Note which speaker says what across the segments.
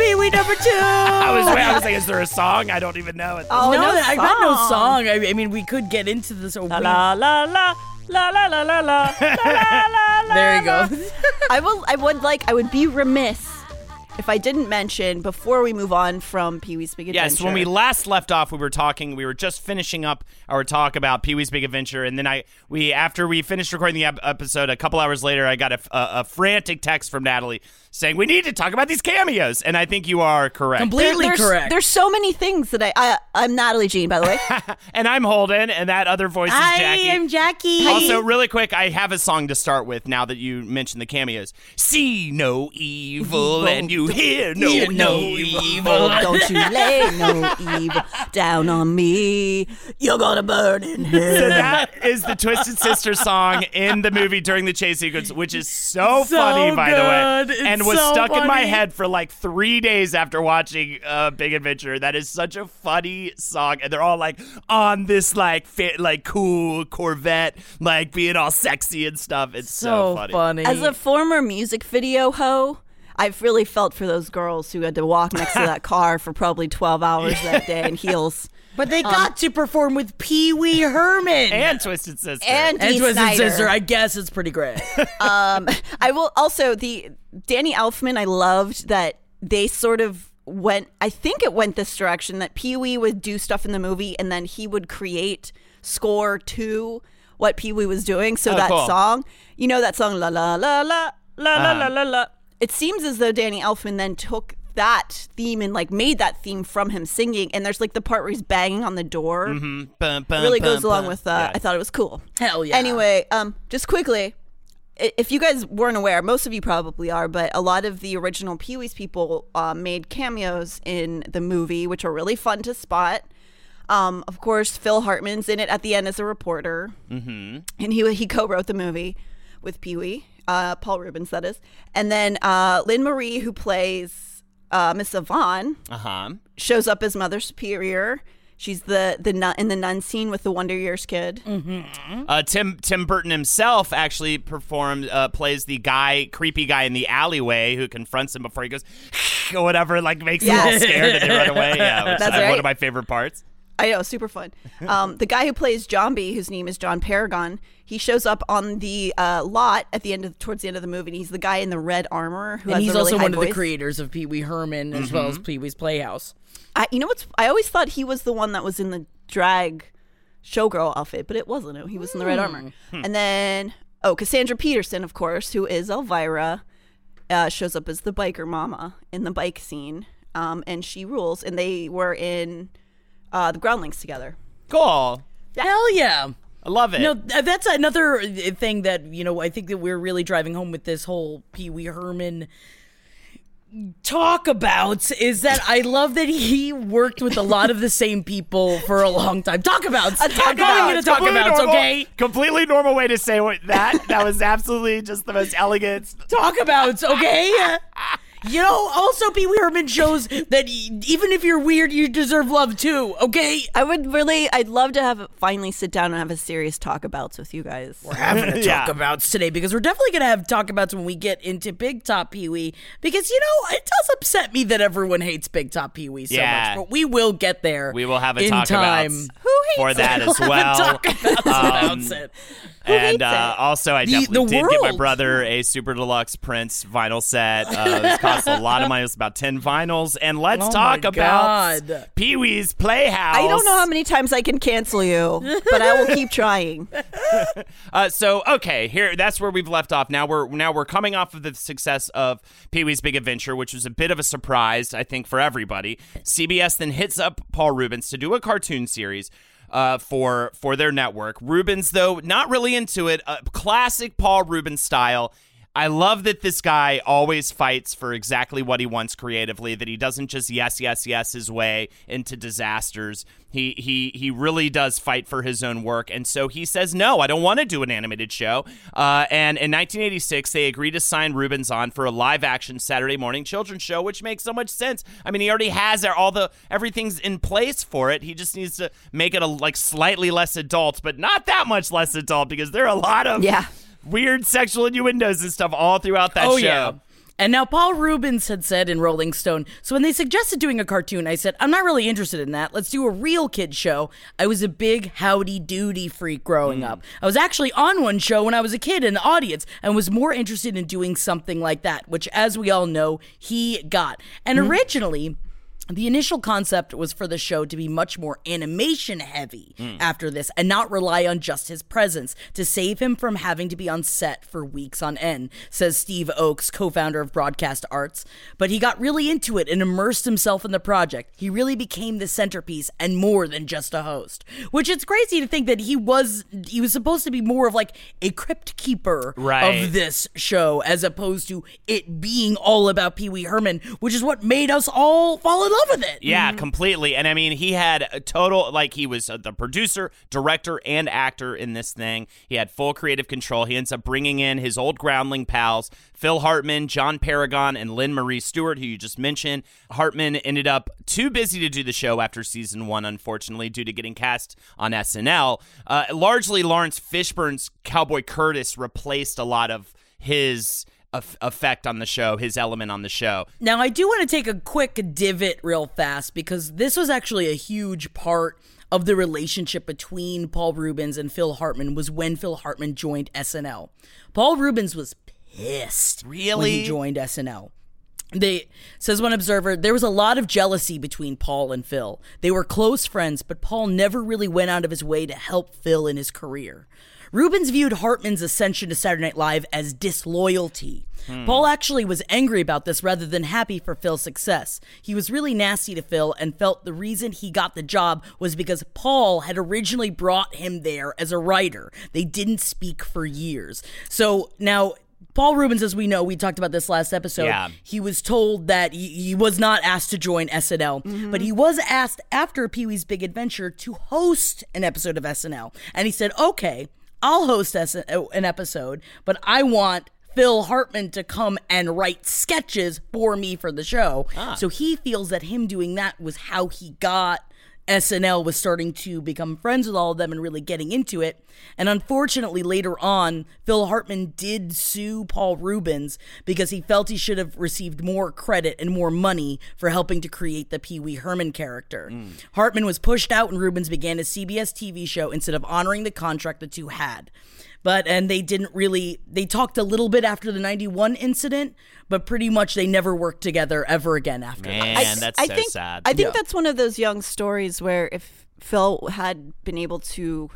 Speaker 1: Pee Wee number two.
Speaker 2: I was, I was like, is there a song? I don't even know it.
Speaker 1: Oh, no,
Speaker 3: no
Speaker 1: I got no
Speaker 3: song.
Speaker 1: song. I, I mean, we could get into this.
Speaker 2: La la la la la la la la la la la la.
Speaker 1: There you go.
Speaker 3: I will. I would like. I would be remiss if I didn't mention before we move on from Pee Wee's Big Adventure.
Speaker 2: Yes, when we last left off, we were talking. We were just finishing up our talk about Pee Wee's Big Adventure, and then I, we after we finished recording the ep- episode, a couple hours later, I got a, a, a frantic text from Natalie saying we need to talk about these cameos, and I think you are correct.
Speaker 1: Completely
Speaker 3: there's,
Speaker 1: correct.
Speaker 3: There's so many things that I. I I'm Natalie Jean, by the way.
Speaker 2: and I'm Holden, and that other voice is
Speaker 1: Hi,
Speaker 2: Jackie.
Speaker 1: I'm Jackie.
Speaker 2: Also, really quick, I have a song to start with now that you mentioned the cameos. See no evil, and you hear no,
Speaker 1: Hear no
Speaker 2: evil.
Speaker 3: Don't you lay no evil down on me. You're gonna burn in hell.
Speaker 2: So that is the Twisted Sister song in the movie during the chase sequence, which is so,
Speaker 1: So
Speaker 2: funny, by the way.
Speaker 1: It's
Speaker 2: and was
Speaker 1: so
Speaker 2: stuck in my head for like three days after watching uh, Big Adventure. That is such a funny song, and they're all like on this like fit, like cool Corvette, like being all sexy and stuff. It's so,
Speaker 1: so
Speaker 2: funny.
Speaker 1: funny.
Speaker 3: As a former music video hoe, I've really felt for those girls who had to walk next to that car for probably 12 hours that day in heels.
Speaker 1: But they got to perform with Pee Wee Herman
Speaker 2: And Twisted Sister.
Speaker 3: And
Speaker 1: and Twisted
Speaker 3: Snider.
Speaker 1: Sister. I guess it's pretty great.
Speaker 3: Um, I will also the Danny Elfman. I loved that they sort of went. I think it went this direction that Pee Wee would do stuff in the movie, and then he would create score to what Pee Wee was doing. So
Speaker 2: Oh,
Speaker 3: that
Speaker 2: cool.
Speaker 3: song, you know, that song, la la la la la la la la la. It seems as though Danny Elfman then took that theme and like made that theme from him singing. And there's like the part where he's banging on the door.
Speaker 2: Bum, bum,
Speaker 3: really goes
Speaker 2: bum,
Speaker 3: along
Speaker 2: bum.
Speaker 3: with. Uh,
Speaker 2: Yeah.
Speaker 3: I thought it was cool.
Speaker 1: Hell yeah.
Speaker 3: Anyway, um, just quickly, if you guys weren't aware, most of you probably are, but a lot of the original Pee Wee's people uh, made cameos in the movie, which are really fun to spot. Um, of course, Phil Hartman's in it at the end as a reporter, mm-hmm. and he he co-wrote the movie with Pee Wee, uh, Paul Reubens, that is, and then uh, Lynn Marie, who plays uh, Miss Yvonne,
Speaker 2: Uh-huh.
Speaker 3: shows up as Mother Superior. She's the the nun in the nun scene with the Wonder Years kid.
Speaker 2: Uh, Tim Tim Burton himself actually performed uh, plays the guy, creepy guy in the alleyway who confronts him before he goes or whatever, like makes them all scared and they run away. Yeah, which
Speaker 3: That's
Speaker 2: is one of my favorite parts.
Speaker 3: I know, super fun. Um, the guy who plays Jambi, whose name is John Paragon, he shows up on the uh, lot at the end of towards the end of the movie. And he's the guy in the red armor who
Speaker 1: and
Speaker 3: has
Speaker 1: he's
Speaker 3: a really
Speaker 1: also
Speaker 3: high
Speaker 1: one of the creators of Pee Wee Herman as well as
Speaker 2: Mm-hmm.
Speaker 1: Pee Wee's Playhouse.
Speaker 3: I, you know what's? I always thought he was the one that was in the drag showgirl outfit, but it wasn't. him. He was in the red armor. And then oh, Cassandra Peterson, of course, who is Elvira, uh, shows up as the biker mama in the bike scene, um, and she rules. And they were in uh, the Groundlings together.
Speaker 2: Cool.
Speaker 1: Hell yeah.
Speaker 2: I love it.
Speaker 1: No, that's another uh, thing that you know. I think that we're really driving home with this whole Pee Wee Herman talk about is that I love that he worked with a lot of the same people for a long time. Talk about,
Speaker 3: talk
Speaker 1: I'm calling
Speaker 3: about.
Speaker 1: it a talk about, okay?
Speaker 2: Completely normal way to say what that. that was absolutely just the most elegant.
Speaker 1: Talk about, okay? You know, also Pee Wee Herman shows that even if you're weird, you deserve love too. Okay,
Speaker 3: I would really, I'd love to have finally sit down and have a serious talk abouts with you guys.
Speaker 1: we're having a
Speaker 2: Yeah.
Speaker 1: talk abouts today because we're definitely gonna have talk abouts when we get into Big Top Pee Wee. Because you know, it does upset me that everyone hates Big Top Pee Wee so
Speaker 2: Yeah.
Speaker 1: much, but we will get there.
Speaker 2: We will have a
Speaker 1: in
Speaker 2: talk
Speaker 1: time.
Speaker 2: about
Speaker 3: Who hates
Speaker 2: for that
Speaker 3: it?
Speaker 2: as
Speaker 1: We'll
Speaker 2: well.
Speaker 1: have a talk abouts
Speaker 2: Um,
Speaker 1: about
Speaker 2: and
Speaker 3: hates
Speaker 2: uh,
Speaker 3: it?
Speaker 2: also, I
Speaker 1: The-
Speaker 2: definitely
Speaker 1: the
Speaker 2: did get my brother a super deluxe Prince vinyl set. Uh, it cost a lot of money. It was about ten vinyls. And let's
Speaker 1: Oh
Speaker 2: talk about Pee Wee's Playhouse.
Speaker 3: I don't know how many times I can cancel you, but I will keep trying.
Speaker 2: Uh, so okay, here that's where we've left off. Now we're now we're coming off of the success of Pee Wee's Big Adventure, which was a bit of a surprise, I think, for everybody. CBS then hits up Paul Reubens to do a cartoon series. Uh, for for their network, Reubens though not really into it. Uh, classic Paul Reubens style. I love that this guy always fights for exactly what he wants creatively. That he doesn't just yes, yes, yes his way into disasters. He he he really does fight for his own work, and so he says no, I don't want to do an animated show. Uh, and in 1986, they agreed to sign Reubens on for a live-action Saturday morning children's show, which makes so much sense. I mean, he already has all the everything's in place for it. He just needs to make it a like slightly less adult, but not that much less adult because there are a lot of
Speaker 3: Yeah.
Speaker 2: Weird sexual innuendos and stuff all throughout that
Speaker 1: oh
Speaker 2: show.
Speaker 1: yeah. And now Paul Reubens had said in Rolling Stone, so when they suggested doing a cartoon, I said, I'm not really interested in that. Let's do a real kid show. I was a big howdy doody freak growing up. I was actually on one show when I was a kid in the audience and was more interested in doing something like that, which as we all know, he got. And mm-hmm. originally, the initial concept was for the show to be much more animation heavy hmm. after this and not rely on just his presence to save him from having to be on set for weeks on end, says Steve Oakes, co founder of Broadcast Arts. But he got really into it and immersed himself in the project. He really became the centerpiece and more than just a host. Which it's crazy to think that he was he was supposed to be more of like a crypt keeper
Speaker 2: Right.
Speaker 1: of this show as opposed to it being all about Pee Wee Herman, which is what made us all fall in love with it.
Speaker 2: Yeah, completely. And I mean, he had a total, like, he was uh, the producer, director, and actor in this thing. He had full creative control. He ends up bringing in his old groundling pals, Phil Hartman, John Paragon, and Lynn Marie Stewart, who you just mentioned. Hartman ended up too busy to do the show after season one, unfortunately, due to getting cast on SNL. Uh, largely, Laurence Fishburne's Cowboy Curtis replaced a lot of his. Eff- Effect on the show, his element on the show.
Speaker 1: Now, I do want to take a quick divot real fast because this was actually a huge part of the relationship between Paul Reubens and Phil Hartman was when Phil Hartman joined SNL. Paul Reubens was pissed
Speaker 2: really when
Speaker 1: he joined SNL. They says one observer, there was a lot of jealousy between Paul and Phil. They were close friends, but Paul never really went out of his way to help Phil in his career. Reubens viewed Hartman's ascension to Saturday Night Live as disloyalty. Hmm. Paul actually was angry about this rather than happy for Phil's success. He was really nasty to Phil and felt the reason he got the job was because Paul had originally brought him there as a writer. They didn't speak for years. So now Paul Reubens, as we know, we talked about this last episode.
Speaker 2: Yeah.
Speaker 1: He was told that he, he was not asked to join SNL, mm-hmm. but he was asked after Pee Wee's Big Adventure to host an episode of SNL. And he said, okay, I'll host an episode, but I want Phil Hartman to come and write sketches for me for the show. Ah. So he feels that him doing that was how he got SNL was starting to become friends with all of them and really getting into it. And unfortunately, later on, Phil Hartman did sue Paul Reubens because he felt he should have received more credit and more money for helping to create the Pee Wee Herman character. Mm. Hartman was pushed out, and Reubens began a CBS TV show instead of honoring the contract the two had. But and they didn't really they talked a little bit after the 91 incident, but pretty much they never worked together ever again after that.
Speaker 2: Man, that's
Speaker 3: I
Speaker 2: so
Speaker 3: think,
Speaker 2: sad.
Speaker 3: I think that's one of those young stories where if Phil had been able to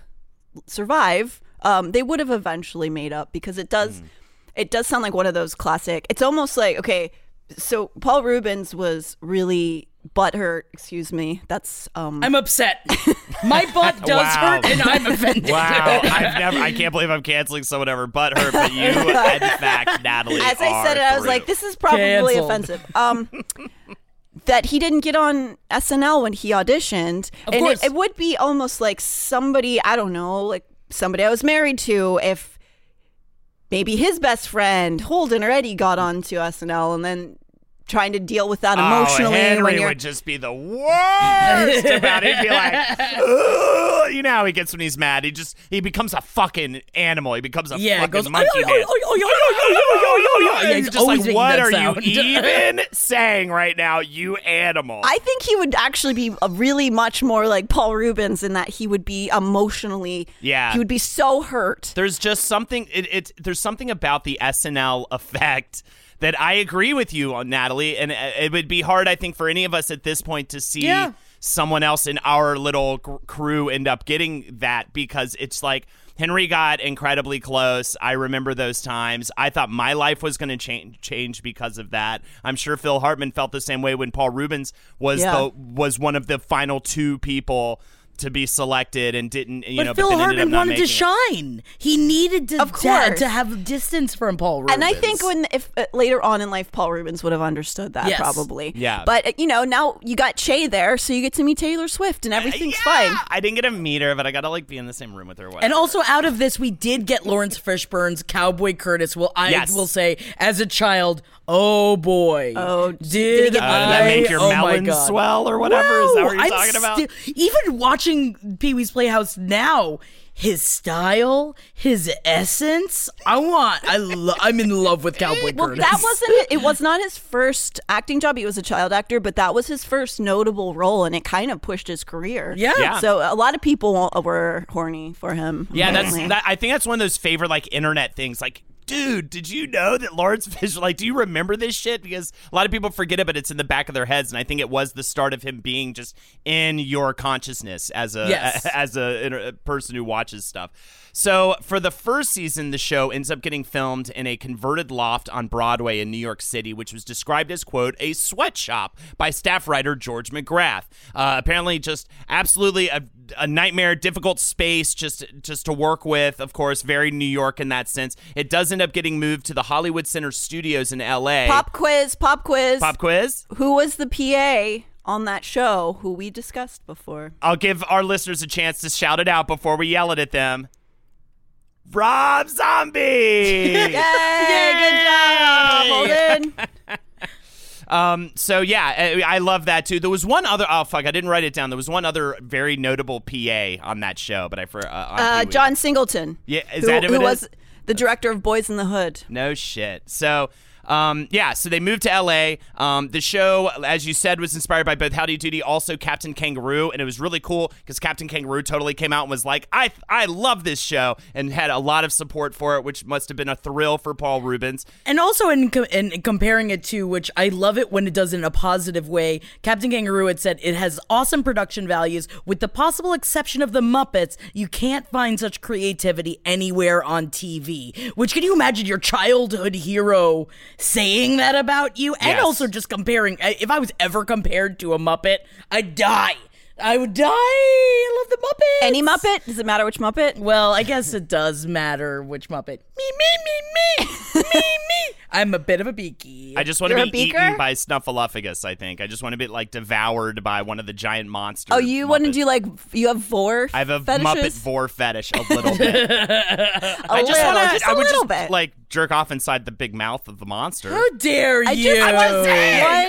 Speaker 3: survive, um, they would have eventually made up because it does
Speaker 2: Mm.
Speaker 3: it does sound like one of those classic. It's almost like okay, so Paul Reubens was really butthurt. Excuse me. That's um.
Speaker 1: I'm upset. My butt does
Speaker 2: Wow.
Speaker 1: hurt, and I'm offended.
Speaker 2: Wow, I've never. I can't believe I'm canceling someone ever butt hurt, But you, in fact, Natalie.
Speaker 3: as I said it, I was
Speaker 2: through.
Speaker 3: like, this is probably
Speaker 1: Canceled.
Speaker 3: offensive. Um, that he didn't get on SNL when he auditioned,
Speaker 1: Of
Speaker 3: and
Speaker 1: course.
Speaker 3: It, it would be almost like somebody I don't know, like somebody I was married to, if maybe his best friend Holden or Eddie got onto SNL, and then trying to deal with that
Speaker 2: oh,
Speaker 3: emotionally. Oh, Henry
Speaker 2: would just be the worst about it. He'd be like, you know how he gets when he's mad. He just he becomes a fucking animal. He becomes a
Speaker 1: yeah,
Speaker 2: fucking
Speaker 1: goes,
Speaker 2: monkey man.
Speaker 1: Yeah, he's
Speaker 2: just like, what are
Speaker 1: sound.
Speaker 2: you even saying right now, you animal?
Speaker 3: I think he would actually be really much more like Paul Reubens in that he would be emotionally.
Speaker 2: Yeah,
Speaker 3: he would be so hurt.
Speaker 2: There's just something. It, it there's something about the SNL effect that I agree with you on Natalie and uh, it would be hard I think for any of us at this point to see
Speaker 1: Yeah.
Speaker 2: someone else in our little gr- crew end up getting that because it's like Henry got incredibly close. I remember those times. I thought my life was going to change change because of that. I'm sure Phil Hartman felt the same way when Paul Reubens was
Speaker 3: Yeah.
Speaker 2: the was one of the final two people to be selected and didn't you
Speaker 1: But
Speaker 2: know
Speaker 1: Phil
Speaker 2: but then ended
Speaker 1: Hartman wanted to
Speaker 2: making it.
Speaker 1: shine. He needed to,
Speaker 3: Of course.
Speaker 1: to have distance from Paul Reubens.
Speaker 3: And I think when if uh, later on in life Paul Reubens would have understood that
Speaker 1: Yes.
Speaker 3: probably.
Speaker 2: Yeah.
Speaker 3: But uh, you know now you got Che there, so you get to meet Taylor Swift and everything's
Speaker 2: Yeah!
Speaker 3: fine.
Speaker 2: I didn't get to meet her, but I got to like be in the same room with her. Whatever.
Speaker 1: And also out of this, we did get Laurence Fishburne's Cowboy Curtis. Well, I
Speaker 2: Yes.
Speaker 1: will say, as a child, oh boy,
Speaker 3: Oh,
Speaker 1: did,
Speaker 3: did
Speaker 2: Uh,
Speaker 1: I?
Speaker 2: that make your
Speaker 1: oh
Speaker 2: melon swell or whatever? Is that what you're
Speaker 1: I'm
Speaker 2: talking about?
Speaker 1: sti- even watching Pee Wee's Playhouse now, his style, his essence. I want. I. Lo- I'm in love with Cowboy
Speaker 3: Well,
Speaker 1: Curtis.
Speaker 3: that wasn't it. It was not his first acting job. He was a child actor, but that was his first notable role, and it kind of pushed his career.
Speaker 1: Yeah.
Speaker 2: Yeah.
Speaker 3: So a lot of people were horny for him.
Speaker 2: yeah, that's that. I think that's one of those favorite like internet things. Like, dude, did you know that Laurence Fisher? Like, do you remember this shit? Because a lot of people forget it, but it's in the back of their heads, and I think it was the start of him being just in your consciousness as a
Speaker 1: Yes.
Speaker 2: as a, a person who watches stuff. So for the first season, the show ends up getting filmed in a converted loft on Broadway in New York City, which was described as quote a sweatshop by staff writer George McGrath. Uh, apparently, just absolutely a, a nightmare, difficult space just just to work with. Of course, very New York in that sense. It does end up getting moved to the Hollywood Center Studios in L.A.
Speaker 3: pop quiz. Pop quiz.
Speaker 2: Pop quiz.
Speaker 3: Who was the PA on that show? Who we discussed before?
Speaker 2: I'll give our listeners a chance to shout it out before we yell it at them. Rob Zombie.
Speaker 3: Yay! Good job, Holden.
Speaker 2: Um, so yeah, I, I love that too. There was one other. Oh fuck, I didn't write it down. There was one other very notable PA on that show, but I for uh,
Speaker 3: Uh, John Singleton.
Speaker 2: Yeah, is
Speaker 3: who,
Speaker 2: that who
Speaker 3: who
Speaker 2: it
Speaker 3: was the director of Boyz n the Hood?
Speaker 2: No shit. So. Um, yeah, so they moved to LA. Um, the show, as you said, was inspired by both Howdy Doody, also Captain Kangaroo, and it was really cool because Captain Kangaroo totally came out and was like, "I I love this show," and had a lot of support for it, which must have been a thrill for Paul Reubens.
Speaker 1: And also in, co- in comparing it to, which I love it when it does it in a positive way, Captain Kangaroo had said it has awesome production values. With the possible exception of the Muppets, you can't find such creativity anywhere on TV. Which can you imagine your childhood hero saying that about you? And
Speaker 2: Yes.
Speaker 1: also just comparing. Uh, if I was ever compared to a Muppet, I'd die. I would die. I love the Muppets.
Speaker 3: Any Muppet? Does it matter which Muppet?
Speaker 1: Well, I guess it does matter which Muppet. Me, me, me, me, me, me. I'm a bit of a beaky.
Speaker 2: I just want
Speaker 3: You're
Speaker 2: to be eaten by Snuffleupagus. I think I just want to be like devoured by one of the giant monsters.
Speaker 3: Oh, you want to do like you have vore?
Speaker 2: I have a
Speaker 3: fetishes?
Speaker 2: Muppet vore fetish a little bit.
Speaker 3: A
Speaker 2: I just
Speaker 3: little,
Speaker 2: want to.
Speaker 3: just a
Speaker 2: I would
Speaker 3: little
Speaker 2: just
Speaker 3: bit.
Speaker 2: like jerk off inside the big mouth of the monster.
Speaker 1: How dare
Speaker 3: I
Speaker 1: you?
Speaker 3: just, I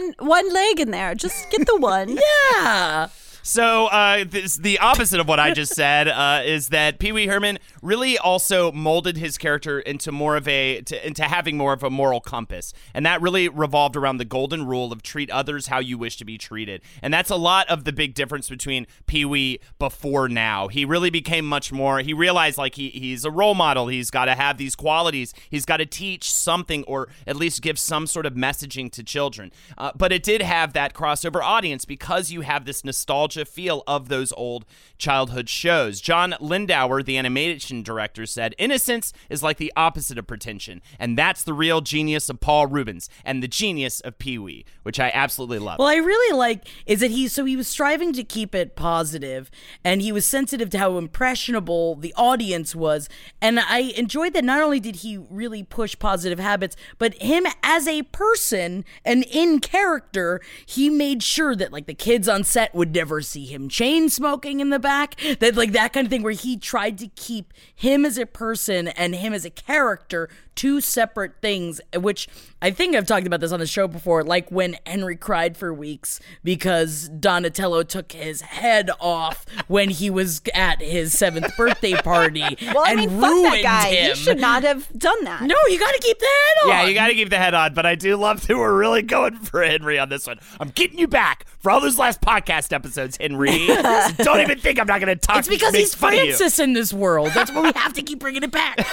Speaker 3: just one one leg in there. Just get the one.
Speaker 1: yeah.
Speaker 2: So uh, this, the opposite of what I just said uh, is that Pee Wee Herman really also molded his character into more of a to, into having more of a moral compass, and that really revolved around the golden rule of treat others how you wish to be treated, and that's a lot of the big difference between Pee Wee before now. He really became much more. He realized like he he's a role model. He's got to have these qualities. He's got to teach something or at least give some sort of messaging to children. Uh, but it did have that crossover audience because you have this nostalgia feel of those old childhood shows. John Lindauer, the animation director, said, Innocence is like the opposite of pretension. And that's the real genius of Paul Reubens and the genius of Pee Wee, which I absolutely love.
Speaker 1: Well, I really like is that he so he was striving to keep it positive and he was sensitive to how impressionable the audience was. And I enjoyed that not only did he really push positive habits, but him as a person and in character, he made sure that like the kids on set would never see him chain smoking in the back. That like that kind of thing where he tried to keep him as a person and him as a character two separate things, which I think I've talked about this on the show before, like when Henry cried for weeks because Donatello took his head off when he was at his seventh birthday party
Speaker 3: Well, I
Speaker 1: and
Speaker 3: mean, fuck
Speaker 1: ruined
Speaker 3: that guy.
Speaker 1: him.
Speaker 3: He should not have done that.
Speaker 1: no, you got to keep the head on.
Speaker 2: Yeah, you got to keep the head on, but I do love that we're really going for Henry on this one. I'm getting you back for all those last podcast episodes, Henry. So don't even think I'm not going to talk.
Speaker 1: It's because he's
Speaker 2: fun of you.
Speaker 1: Francis in this world. That's why we have to keep bringing it back.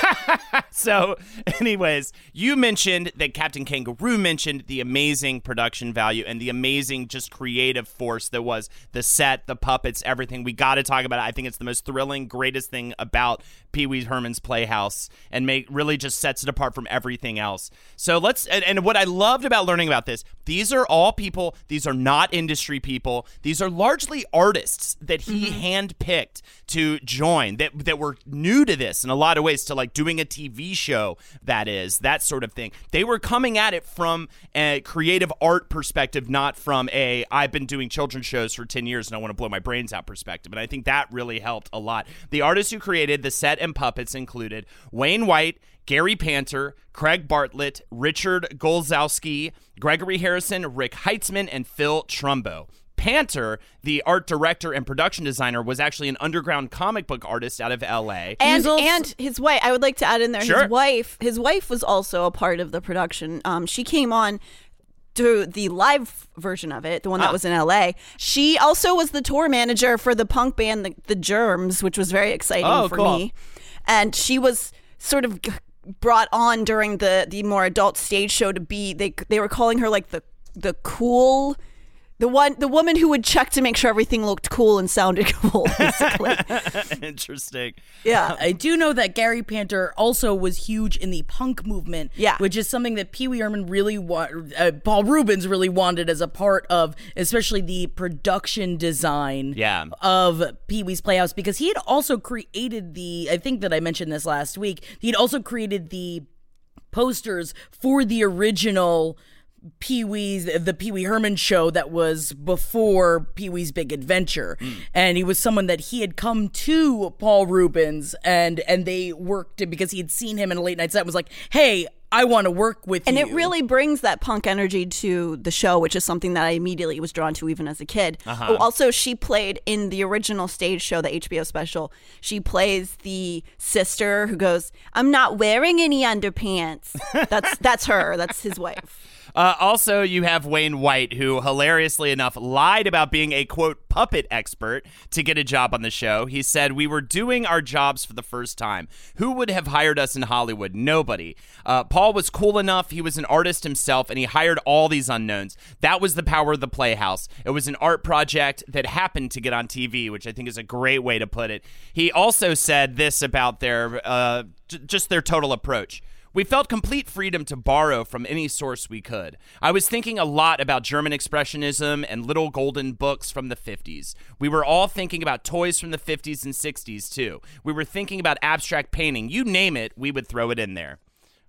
Speaker 2: So, anyways, you mentioned that Captain Kangaroo mentioned the amazing production value and the amazing just creative force that was the set, the puppets, everything. We got to talk about it. I think it's the most thrilling, greatest thing about Pee Wee Herman's Playhouse and make really just sets it apart from everything else. So, let's and, and what I loved about learning about this, these are all people, these are not industry people. These are largely artists that he mm-hmm. handpicked to join that that were new to this in a lot of ways to like doing a TV show that is that sort of thing. They were coming at it from a creative art perspective, not from a I've been doing children's shows for 10 years and I want to blow my brains out perspective. And I think that really helped a lot. The artists who created the set and puppets included Wayne White, Gary Panter, Craig Bartlett, Richard Goleszowski, Gregory Harrison, Ric Heitzman, and Phil Trumbo. Panter, the art director and production designer, was actually an underground comic book artist out of LA.
Speaker 3: and
Speaker 1: also-
Speaker 3: and his wife. I would like to add in there.
Speaker 2: Sure.
Speaker 3: His wife. His wife was also a part of the production. Um, she came on to the live version of it, the one that
Speaker 2: Ah.
Speaker 3: was in L.A. She also was the tour manager for the punk band the, the Germs, which was very exciting
Speaker 2: Oh,
Speaker 3: for
Speaker 2: cool.
Speaker 3: me. And she was sort of brought on during the the more adult stage show to be. They they were calling her like the the cool. The one, the woman who would check to make sure everything looked cool and sounded cool, basically.
Speaker 2: Interesting.
Speaker 3: yeah.
Speaker 1: I do know that Gary Panter also was huge in the punk movement,
Speaker 3: Yeah.
Speaker 1: which is something that Pee Wee Herman really want, uh, Paul Reubens really wanted as a part of, especially the production design
Speaker 2: Yeah.
Speaker 1: of Pee Wee's Playhouse, because he had also created the. I think that I mentioned this last week. He had also created the posters for the original Pee Wee's the Pee Wee Herman show that was before Pee Wee's Big Adventure, mm. and he was someone that he had come to Paul Reubens and and they worked because he had seen him in a late night set and was like, hey. I want to work with
Speaker 3: and
Speaker 1: you.
Speaker 3: it really brings that punk energy to the show, which is something that I immediately was drawn to even as a kid. Uh-huh. Oh, also, she played in the original stage show, the HBO special. She plays the sister who goes, "I'm not wearing any underpants." That's that's her. That's his wife.
Speaker 2: Uh, also, you have Wayne White, who hilariously enough lied about being a quote puppet expert to get a job on the show. He said, We were doing our jobs for the first time. Who would have hired us in Hollywood? Nobody. Uh, Paul was cool enough. He was an artist himself, and he hired all these unknowns. That was the power of the Playhouse. It was an art project that happened to get on TV, which I think is a great way to put it. He also said this about their uh, just their total approach. We felt complete freedom to borrow from any source we could. I was thinking a lot about German Expressionism and little golden books from the 50s. We were all thinking about toys from the 50s and 60s, too. We were thinking about abstract painting. You name it, we would throw it in there.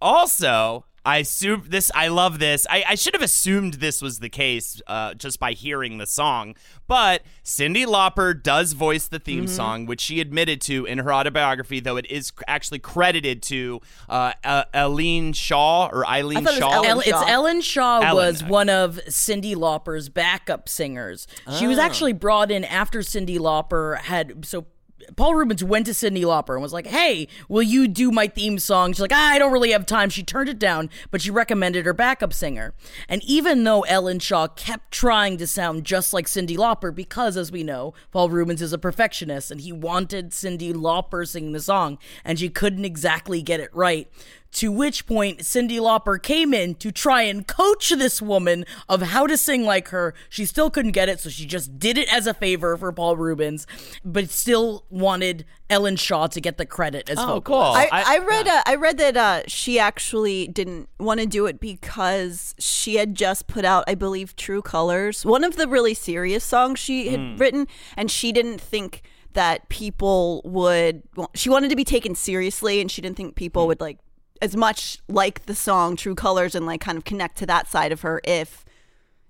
Speaker 2: Also, I assume this. I love this. I, I should have assumed this was the case uh, just by hearing the song. But Cyndi Lauper does voice the theme
Speaker 3: Mm-hmm.
Speaker 2: song, which she admitted to in her autobiography, though it is actually credited to uh, uh, Eileen Shaw or Eileen
Speaker 3: thought it was
Speaker 2: Shaw.
Speaker 1: It's Ellen Shaw
Speaker 2: Ellen,
Speaker 1: was
Speaker 2: okay.
Speaker 1: one of Cyndi Lauper's backup singers. She
Speaker 2: Oh.
Speaker 1: was actually brought in after Cyndi Lauper had so Paul Reubens went to Cyndi Lauper and was like, "Hey, will you do my theme song?" She's like, ah, "I don't really have time." She turned it down, but she recommended her backup singer. And even though Ellen Shaw kept trying to sound just like Cyndi Lauper, because as we know, Paul Reubens is a perfectionist and he wanted Cyndi Lauper singing the song, and she couldn't exactly get it right. To which point, Cyndi Lauper came in to try and coach this woman of how to sing like her. She still couldn't get it, so she just did it as a favor for Paul Reubens, but still wanted Ellen Shaw to get the credit as
Speaker 2: Oh,
Speaker 1: vocalist.
Speaker 2: cool.
Speaker 3: I,
Speaker 2: I-
Speaker 3: I, read uh, I read that uh, she actually didn't want to do it because she had just put out, I believe, True Colors, one of the really serious songs she had
Speaker 2: Hmm.
Speaker 3: written, and she didn't think that people would. Well, she wanted to be taken seriously, and she didn't think
Speaker 2: Hmm.
Speaker 3: people would like as much like the song True Colors and like kind of connect to that side of her if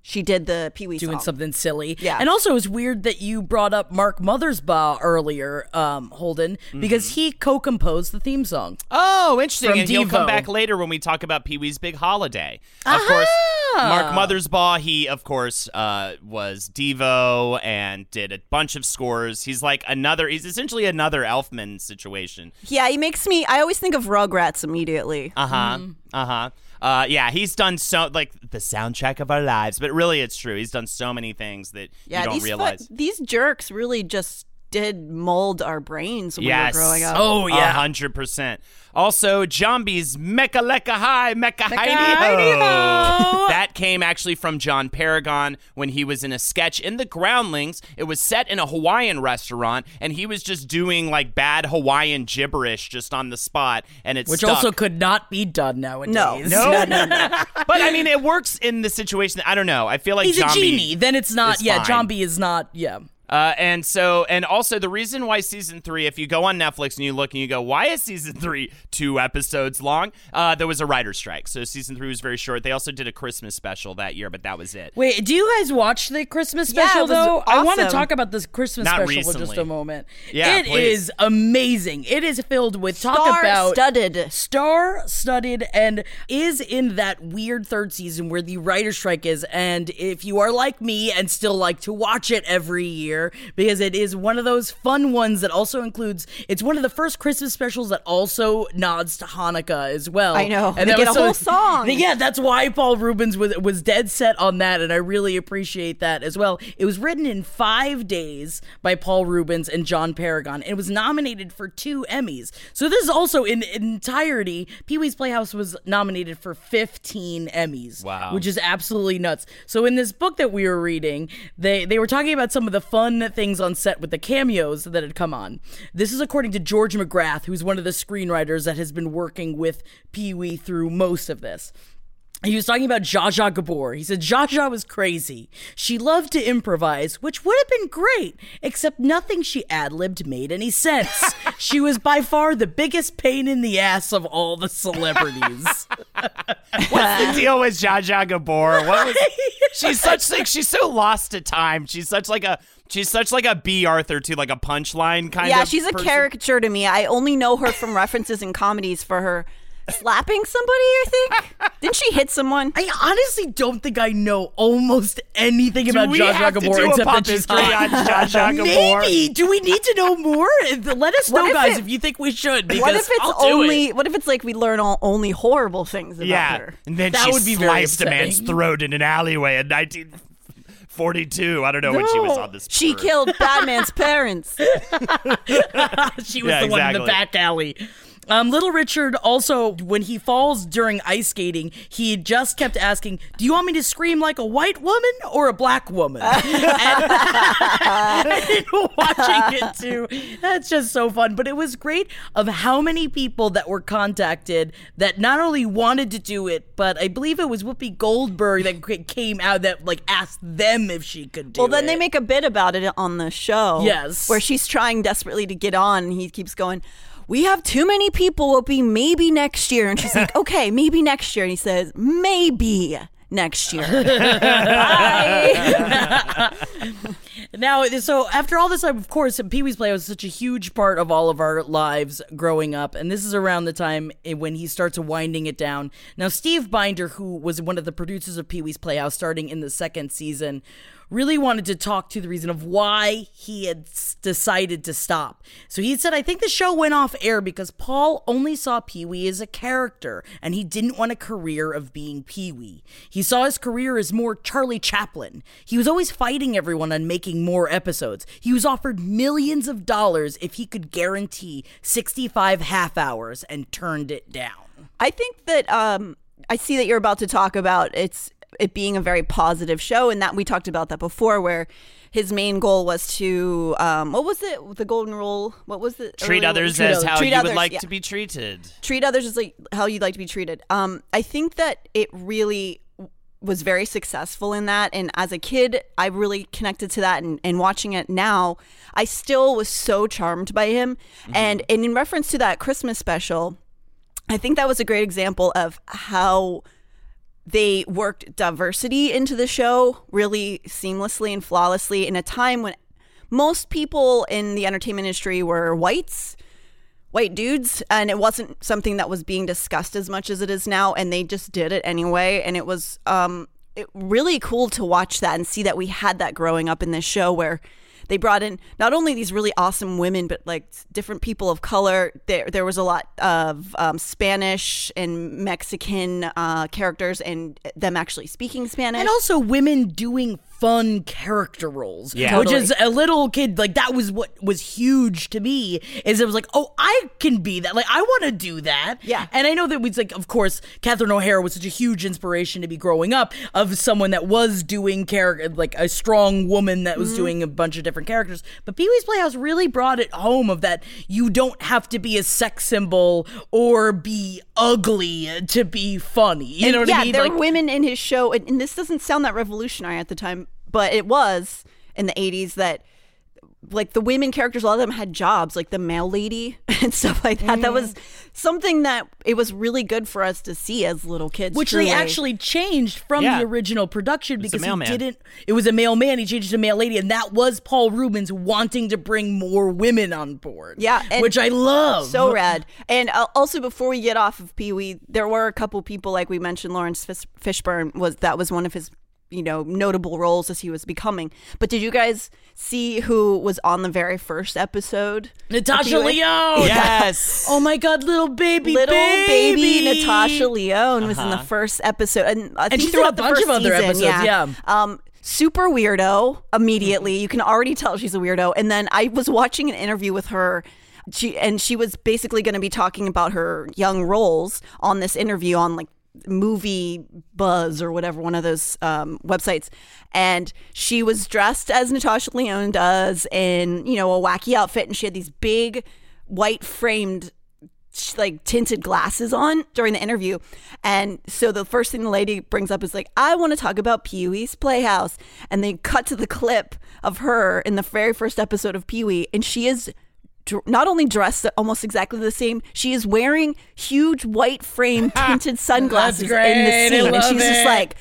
Speaker 3: she did the Pee Wee
Speaker 1: doing
Speaker 3: song.
Speaker 1: something silly.
Speaker 3: Yeah.
Speaker 1: And also, it's weird that you brought up Mark Mothersbaugh earlier, um, Holden, because he co-composed the theme song.
Speaker 2: Oh, interesting.
Speaker 1: From
Speaker 2: and he'll come back later when we talk about Pee Wee's Big Holiday. Of course, Mark Mothersbaugh, he, of course, uh, was Devo and did a bunch of scores. He's like another, he's essentially another Elfman situation.
Speaker 3: Yeah, he makes me. I always think of Rugrats immediately.
Speaker 2: Uh huh. Uh huh. Uh, yeah, he's done so like the soundtrack of our lives, but really, it's true. He's done so many things that
Speaker 3: yeah,
Speaker 2: you don't
Speaker 3: these fu-
Speaker 2: realize.
Speaker 3: these jerks really just did mold our brains when
Speaker 2: yes.
Speaker 3: we were growing up.
Speaker 1: Oh, yeah. Uh-huh.
Speaker 2: A hundred percent. Also, Jambi's Mecha Lecca High Mecha Heidi
Speaker 1: Heidi
Speaker 2: That came actually from John Paragon when he was in a sketch in the Groundlings. It was set in a Hawaiian restaurant, and he was just doing like bad Hawaiian gibberish just on the spot, and it
Speaker 1: Which
Speaker 2: stuck.
Speaker 1: also could not be done nowadays.
Speaker 3: No.
Speaker 2: no, no, no. but I mean, it works in the situation. I don't know. I feel like
Speaker 1: He's
Speaker 2: John
Speaker 1: a
Speaker 2: B-
Speaker 1: genie. Then it's not. Yeah,
Speaker 2: fine.
Speaker 1: John is not. Yeah.
Speaker 2: Uh, and so, and also the reason why season three, if you go on Netflix and you look and you go, why is season three two episodes long? Uh, there was a writer's strike. So season three was very short. They also did a Christmas special that year, but that was it.
Speaker 1: Wait, do you guys watch the Christmas special
Speaker 3: was
Speaker 1: though? I want to talk about this Christmas
Speaker 2: Not
Speaker 1: special for just a moment.
Speaker 2: Yeah,
Speaker 1: it
Speaker 2: please.
Speaker 1: is amazing. It is filled with talk about
Speaker 3: Star-studded.
Speaker 1: star studded and is in that weird third season where the writer's strike is and if you are like me and still like to watch it every year because it is one of those fun ones that also includes it's one of the first christmas specials that also nods to hanukkah as well
Speaker 3: I know. And
Speaker 1: they
Speaker 3: get
Speaker 1: was
Speaker 3: a whole song.
Speaker 1: yeah that's why paul reubens was was dead set on that and i really appreciate that as well it was written in five days by paul reubens and john paragon and it was nominated for two emmys so this is also in entirety pee-wee's playhouse was nominated for 15 emmys
Speaker 2: Wow.
Speaker 1: which is absolutely nuts so in this book that we were reading they they were talking about some of the fun things on set with the cameos that had come on this is according to george mcgrath who's one of the screenwriters that has been working with pee-wee through most of this he was talking about Zsa Zsa Gabor. He said Zsa Zsa was crazy. She loved to improvise, which would have been great, except nothing she ad libbed made any sense. she was by far the biggest pain in the ass of all the celebrities.
Speaker 2: What's the deal with Zsa Zsa Gabor? What was, she's such like she's so lost to time. She's such like a she's such like a Bea Arthur too, like a punchline kind
Speaker 3: yeah,
Speaker 2: of.
Speaker 3: Yeah, she's a
Speaker 2: person.
Speaker 3: caricature to me. I only know her from references in comedies for her slapping somebody. I think didn't she hit someone?
Speaker 1: I honestly don't think I know almost anything
Speaker 2: Do
Speaker 1: about
Speaker 2: we
Speaker 1: Zsa Zsa
Speaker 2: have to
Speaker 1: Gabor
Speaker 2: do a
Speaker 1: except
Speaker 2: pop
Speaker 1: that she's hot.
Speaker 2: on Zsa Zsa Gabor?
Speaker 1: Maybe. Do we need to know more? Let us know,
Speaker 3: What if
Speaker 1: guys,
Speaker 3: it-
Speaker 1: if you think we should. Because
Speaker 3: What if it's
Speaker 1: I'll do
Speaker 3: only?
Speaker 1: it.
Speaker 3: What if it's like we learn all, only horrible things about
Speaker 2: Yeah,
Speaker 3: her?
Speaker 2: and then
Speaker 1: That
Speaker 2: she
Speaker 1: would be very
Speaker 2: sliced a man's throat in an alleyway in 1942. I don't know when she was on this.
Speaker 3: She
Speaker 2: tour.
Speaker 3: killed Batman's parents.
Speaker 1: she was
Speaker 2: Yeah,
Speaker 1: the one in the back alley. Um, Little Richard also, when he falls during ice skating, he just kept asking, "Do you want me to scream like a white woman or a black woman?" and, and watching it too, that's just so fun. But it was great of how many people that were contacted that not only wanted to do it, but I believe it was Whoopi Goldberg that came out that like asked them if she could do it.
Speaker 3: Well, then
Speaker 1: it.
Speaker 3: they make a bit about it on the show.
Speaker 1: Yes.
Speaker 3: Where she's trying desperately to get on, and he keeps going, We have too many people, Whoopi, maybe next year. And she's like, Okay, maybe next year. And he says, Maybe next year. Bye.
Speaker 1: Now, so after all this time, of course, Pee Wee's Play was such a huge part of all of our lives growing up, and this is around the time when he starts winding it down. Now, Steve Binder, who was one of the producers of Pee Wee's Playhouse starting in the second season, really wanted to talk to the reason of why he had decided to stop. So he said, I think the show went off air because Paul only saw Pee Wee as a character and he didn't want a career of being Pee Wee. He saw his career as more Charlie Chaplin. He was always fighting everyone on making more episodes. He was offered millions of dollars if he could guarantee 65 half hours and turned it down.
Speaker 3: I think that um, I see that you're about to talk about it's it being a very positive show, and that we talked about that before, where his main goal was to um, what was it? The golden rule. What was the
Speaker 2: Treat others
Speaker 3: treat
Speaker 2: as
Speaker 3: others-
Speaker 2: how
Speaker 3: treat
Speaker 2: you would like
Speaker 3: yeah.
Speaker 2: to be treated.
Speaker 3: treat others as like how you'd like to be treated. Um, I think that it really was very successful in that. And as a kid, I really connected to that. And, and watching it now, I still was so charmed by him. And and in reference to that Christmas special, I think that was a great example of how they worked diversity into the show really seamlessly and flawlessly in a time when most people in the entertainment industry were whites white dudes and it wasn't something that was being discussed as much as it is now and they just did it anyway and it was um it, really cool to watch that and see that we had that growing up in this show where they brought in not only these really awesome women, but like different people of color. There, there was a lot of um, Spanish and Mexican uh, characters, and them actually speaking Spanish,
Speaker 1: and also women doing fun character roles.
Speaker 2: Yeah.
Speaker 1: Which
Speaker 3: Totally.
Speaker 1: is a little kid, like that was what was huge to me. Is it was like, oh, I can be that. Like I want to do that.
Speaker 3: Yeah.
Speaker 1: And I know that was like, of course, Catherine O'Hara was such a huge inspiration to be growing up of someone that was doing character, like a strong woman that was
Speaker 3: Mm-hmm.
Speaker 1: doing a bunch of different characters. But Pee Wee's Playhouse really brought it home of that you don't have to be a sex symbol or be ugly to be funny. You
Speaker 3: And
Speaker 1: know what
Speaker 3: yeah,
Speaker 1: I mean?
Speaker 3: there
Speaker 1: Like-
Speaker 3: were women in his show, and, and this doesn't sound that revolutionary at the time, but it was in the '80s that. Like the women characters, a lot of them had jobs, like the mail lady and stuff like that. That was
Speaker 1: Mm-hmm.
Speaker 3: something that it was really good for us to see as little kids.
Speaker 1: which
Speaker 3: truly.
Speaker 1: they actually changed from
Speaker 2: Yeah.
Speaker 1: the original production
Speaker 2: was
Speaker 1: because he didn't. It was a mailman. He changed it to mail lady, and that was Paul Reubens wanting to bring more women on board.
Speaker 3: Yeah, and
Speaker 1: which I love.
Speaker 3: So rad. And uh, also, before we get off of Pee Wee, there were a couple people like we mentioned. Laurence Fish- Fishburne was that was one of his you know notable roles as he was becoming. But did you guys see who was on the very first episode?
Speaker 1: Natasha
Speaker 3: Pee
Speaker 1: Lyonne.
Speaker 2: Yes.
Speaker 1: Oh my God, little baby,
Speaker 3: Little baby,
Speaker 1: baby,
Speaker 3: Natasha Lyonne was in the first episode, and I think
Speaker 1: she's in a
Speaker 3: throughout the
Speaker 1: bunch
Speaker 3: first
Speaker 1: of other
Speaker 3: season,
Speaker 1: episodes, yeah.
Speaker 3: Um, super weirdo. Immediately, you can already tell she's a weirdo. And then I was watching an interview with her. She and she was basically going to be talking about her young roles on this interview on like movie buzz or whatever one of those um, websites and she was dressed as natasha lyonne does in you know a wacky outfit and she had these big white framed like tinted glasses on during the interview. And so the first thing the lady brings up is like, I want to talk about Pee Wee's Playhouse. And they cut to the clip of her in the very first episode of Pee Wee, and she is not only dressed almost exactly the same, she is wearing huge white frame tinted sunglasses in the
Speaker 1: great. I
Speaker 3: scene. And
Speaker 1: love
Speaker 3: she's just like,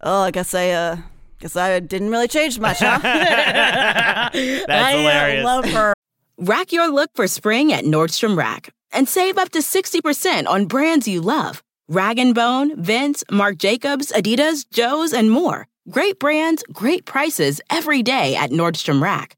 Speaker 3: Oh, I guess I uh guess I didn't really change much, huh?
Speaker 2: That's
Speaker 1: I uh,
Speaker 2: hilarious.
Speaker 1: love her.
Speaker 4: Rack your look for spring at Nordstrom Rack and save up to 60% on brands you love. Rag & Bone, Vince, Marc Jacobs, Adidas, Joe's, and more. Great brands, great prices every day at Nordstrom Rack.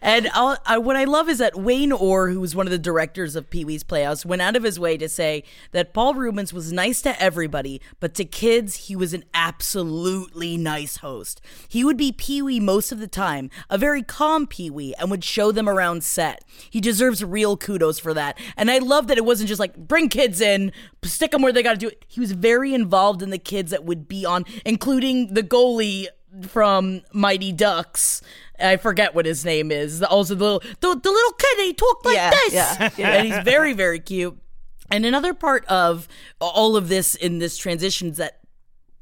Speaker 1: And I'll, what I love is that Wayne Orr, who was one of the directors of Pee Wee's Playhouse, went out of his way to say that Paul Reubens was nice to everybody, but to kids, he was an absolutely nice host. He would be Pee Wee most of the time, a very calm Pee Wee, and would show them around set. He deserves real kudos for that. And I love that it wasn't just like, bring kids in, stick them where they got to do it. He was very involved in the kids that would be on, including the goalie from Mighty Ducks. I forget what his name is. Also, the little the, the little kid. He talked like
Speaker 3: Yeah,
Speaker 1: this,
Speaker 3: yeah, yeah.
Speaker 1: and he's very very cute. And another part of all of this in this transition is that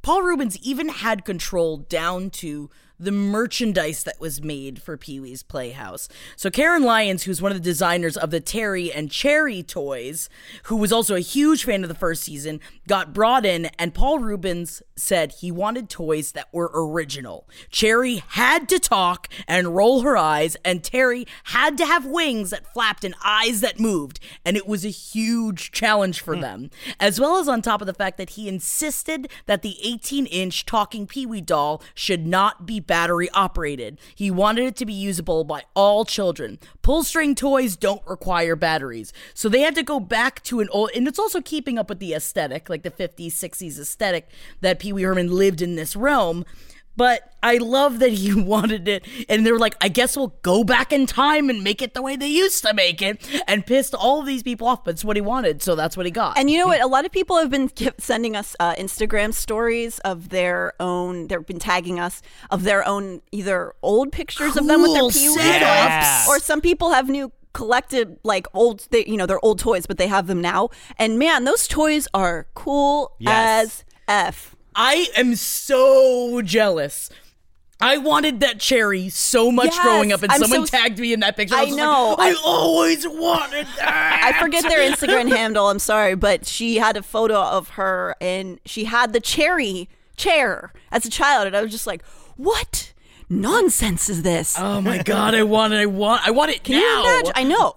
Speaker 1: Paul Reubens even had control down to the merchandise that was made for Pee Wee's Playhouse. So Karen Lyons, who's one of the designers of the Pterri and Chairry toys, who was also a huge fan of the first season, got brought in and Paul Reubens said he wanted toys that were original. Chairry had to talk and roll her eyes and Pterri had to have wings that flapped and eyes that moved, and it was a huge challenge for hmm. them. As well as on top of the fact that he insisted that the 18-inch talking Pee-wee doll should not be battery operated. He wanted it to be usable by all children. Pull string toys don't require batteries. So they had to go back to an old, and it's also keeping up with the aesthetic, like the 50s, 60s aesthetic that Pee Wee Herman lived in this realm. But I love that he wanted it, and they were like, I guess we'll go back in time and make it the way they used to make it, and pissed all of these people off. But it's what he wanted, so that's what he got.
Speaker 3: And you know what? A lot of people have been sending us uh, Instagram stories of their own. They've been tagging us of their own either old pictures of them with their
Speaker 1: Cool
Speaker 3: Pee Wee toys, or some people have new collected like old they you know they're old toys but they have them now and man those toys are cool
Speaker 2: Yes.
Speaker 3: as f
Speaker 1: I am so jealous. I wanted that chairry so much
Speaker 3: Yes,
Speaker 1: growing up, and
Speaker 3: I'm
Speaker 1: someone
Speaker 3: so-
Speaker 1: tagged me in that picture.
Speaker 3: I
Speaker 1: was
Speaker 3: know.
Speaker 1: Like, I always wanted that.
Speaker 3: I forget their Instagram handle. I'm sorry, but she had a photo of her and she had the chairry chair as a child, and I was just like, "What nonsense is this?"
Speaker 1: Oh my god! I want it. I want. I want it
Speaker 3: Can
Speaker 1: now.
Speaker 3: you imagine? I know.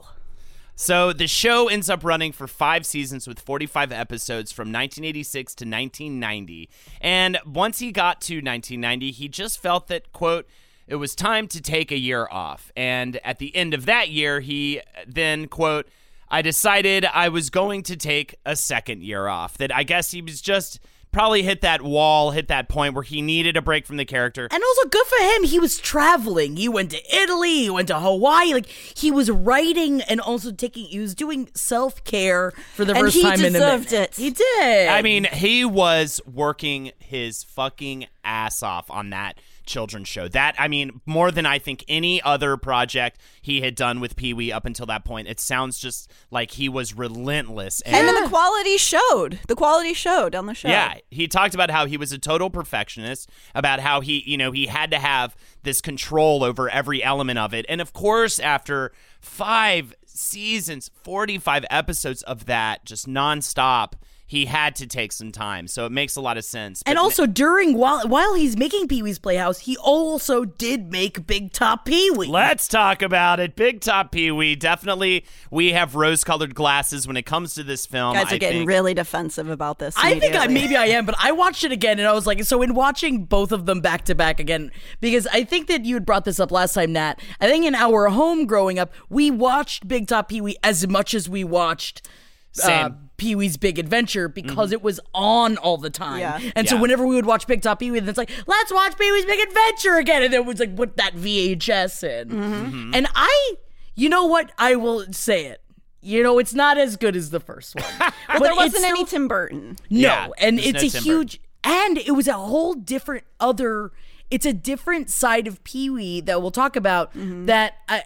Speaker 2: So the show ends up running for five seasons with 45 episodes from 1986 to 1990. And once he got to 1990, he just felt that, quote, it was time to take a year off. And at the end of that year, he then, quote, I decided I was going to take a second year off. That I guess he was just probably hit that wall, hit that point where he needed a break from the character.
Speaker 1: And also good for him. He was traveling. He went to Italy. He went to Hawaii. Like he was writing and also taking. He was doing self care for the
Speaker 3: And
Speaker 1: first time in a
Speaker 3: deserved
Speaker 1: minute.
Speaker 3: it.
Speaker 1: He did.
Speaker 2: I mean, he was working his fucking ass off on that children's show. That, I mean, more than I think any other project he had done with Pee Wee up until that point. It sounds just like he was relentless.
Speaker 3: And then the quality showed. The quality showed on the show.
Speaker 2: Yeah, he talked about how he was a total perfectionist, about how he, you know, he had to have this control over every element of it. And of course, after five seasons, 45 episodes of that just nonstop, he had to take some time. So it makes a lot of sense.
Speaker 1: and
Speaker 2: But
Speaker 1: also during while while he's making Pee Wee's Playhouse, he also did make Big Top Pee Wee.
Speaker 2: Let's talk about it. Big Top Pee Wee. Definitely, we have rose colored glasses when it comes to this film.
Speaker 3: guys are
Speaker 2: I
Speaker 3: getting
Speaker 2: think.
Speaker 3: really defensive about this.
Speaker 1: I think I, maybe I am, but I watched it again and I was like, so in watching both of them back to back again, because I think that you had brought this up last time, Nat. I think in our home growing up, we watched Big Top Pee Wee as much as we watched uh,
Speaker 2: Same.
Speaker 1: Pee Wee's Big Adventure because it was on all the time.
Speaker 3: Yeah.
Speaker 1: And so whenever we would watch Big Top Pee Wee, it's like, let's watch Pee Wee's Big Adventure again. And then it was like, put that VHS in.
Speaker 3: Mm-hmm.
Speaker 1: And I, you know what? I will say it. You know, it's not as good as the first one.
Speaker 3: Well,
Speaker 1: but
Speaker 3: there wasn't
Speaker 1: still-
Speaker 3: any Tim Burton.
Speaker 1: no,
Speaker 2: Yeah,
Speaker 1: and it's
Speaker 2: no
Speaker 1: a
Speaker 2: Tim
Speaker 1: huge, and it was a whole different other. It's a different side of Pee Wee that we'll talk about. That uh,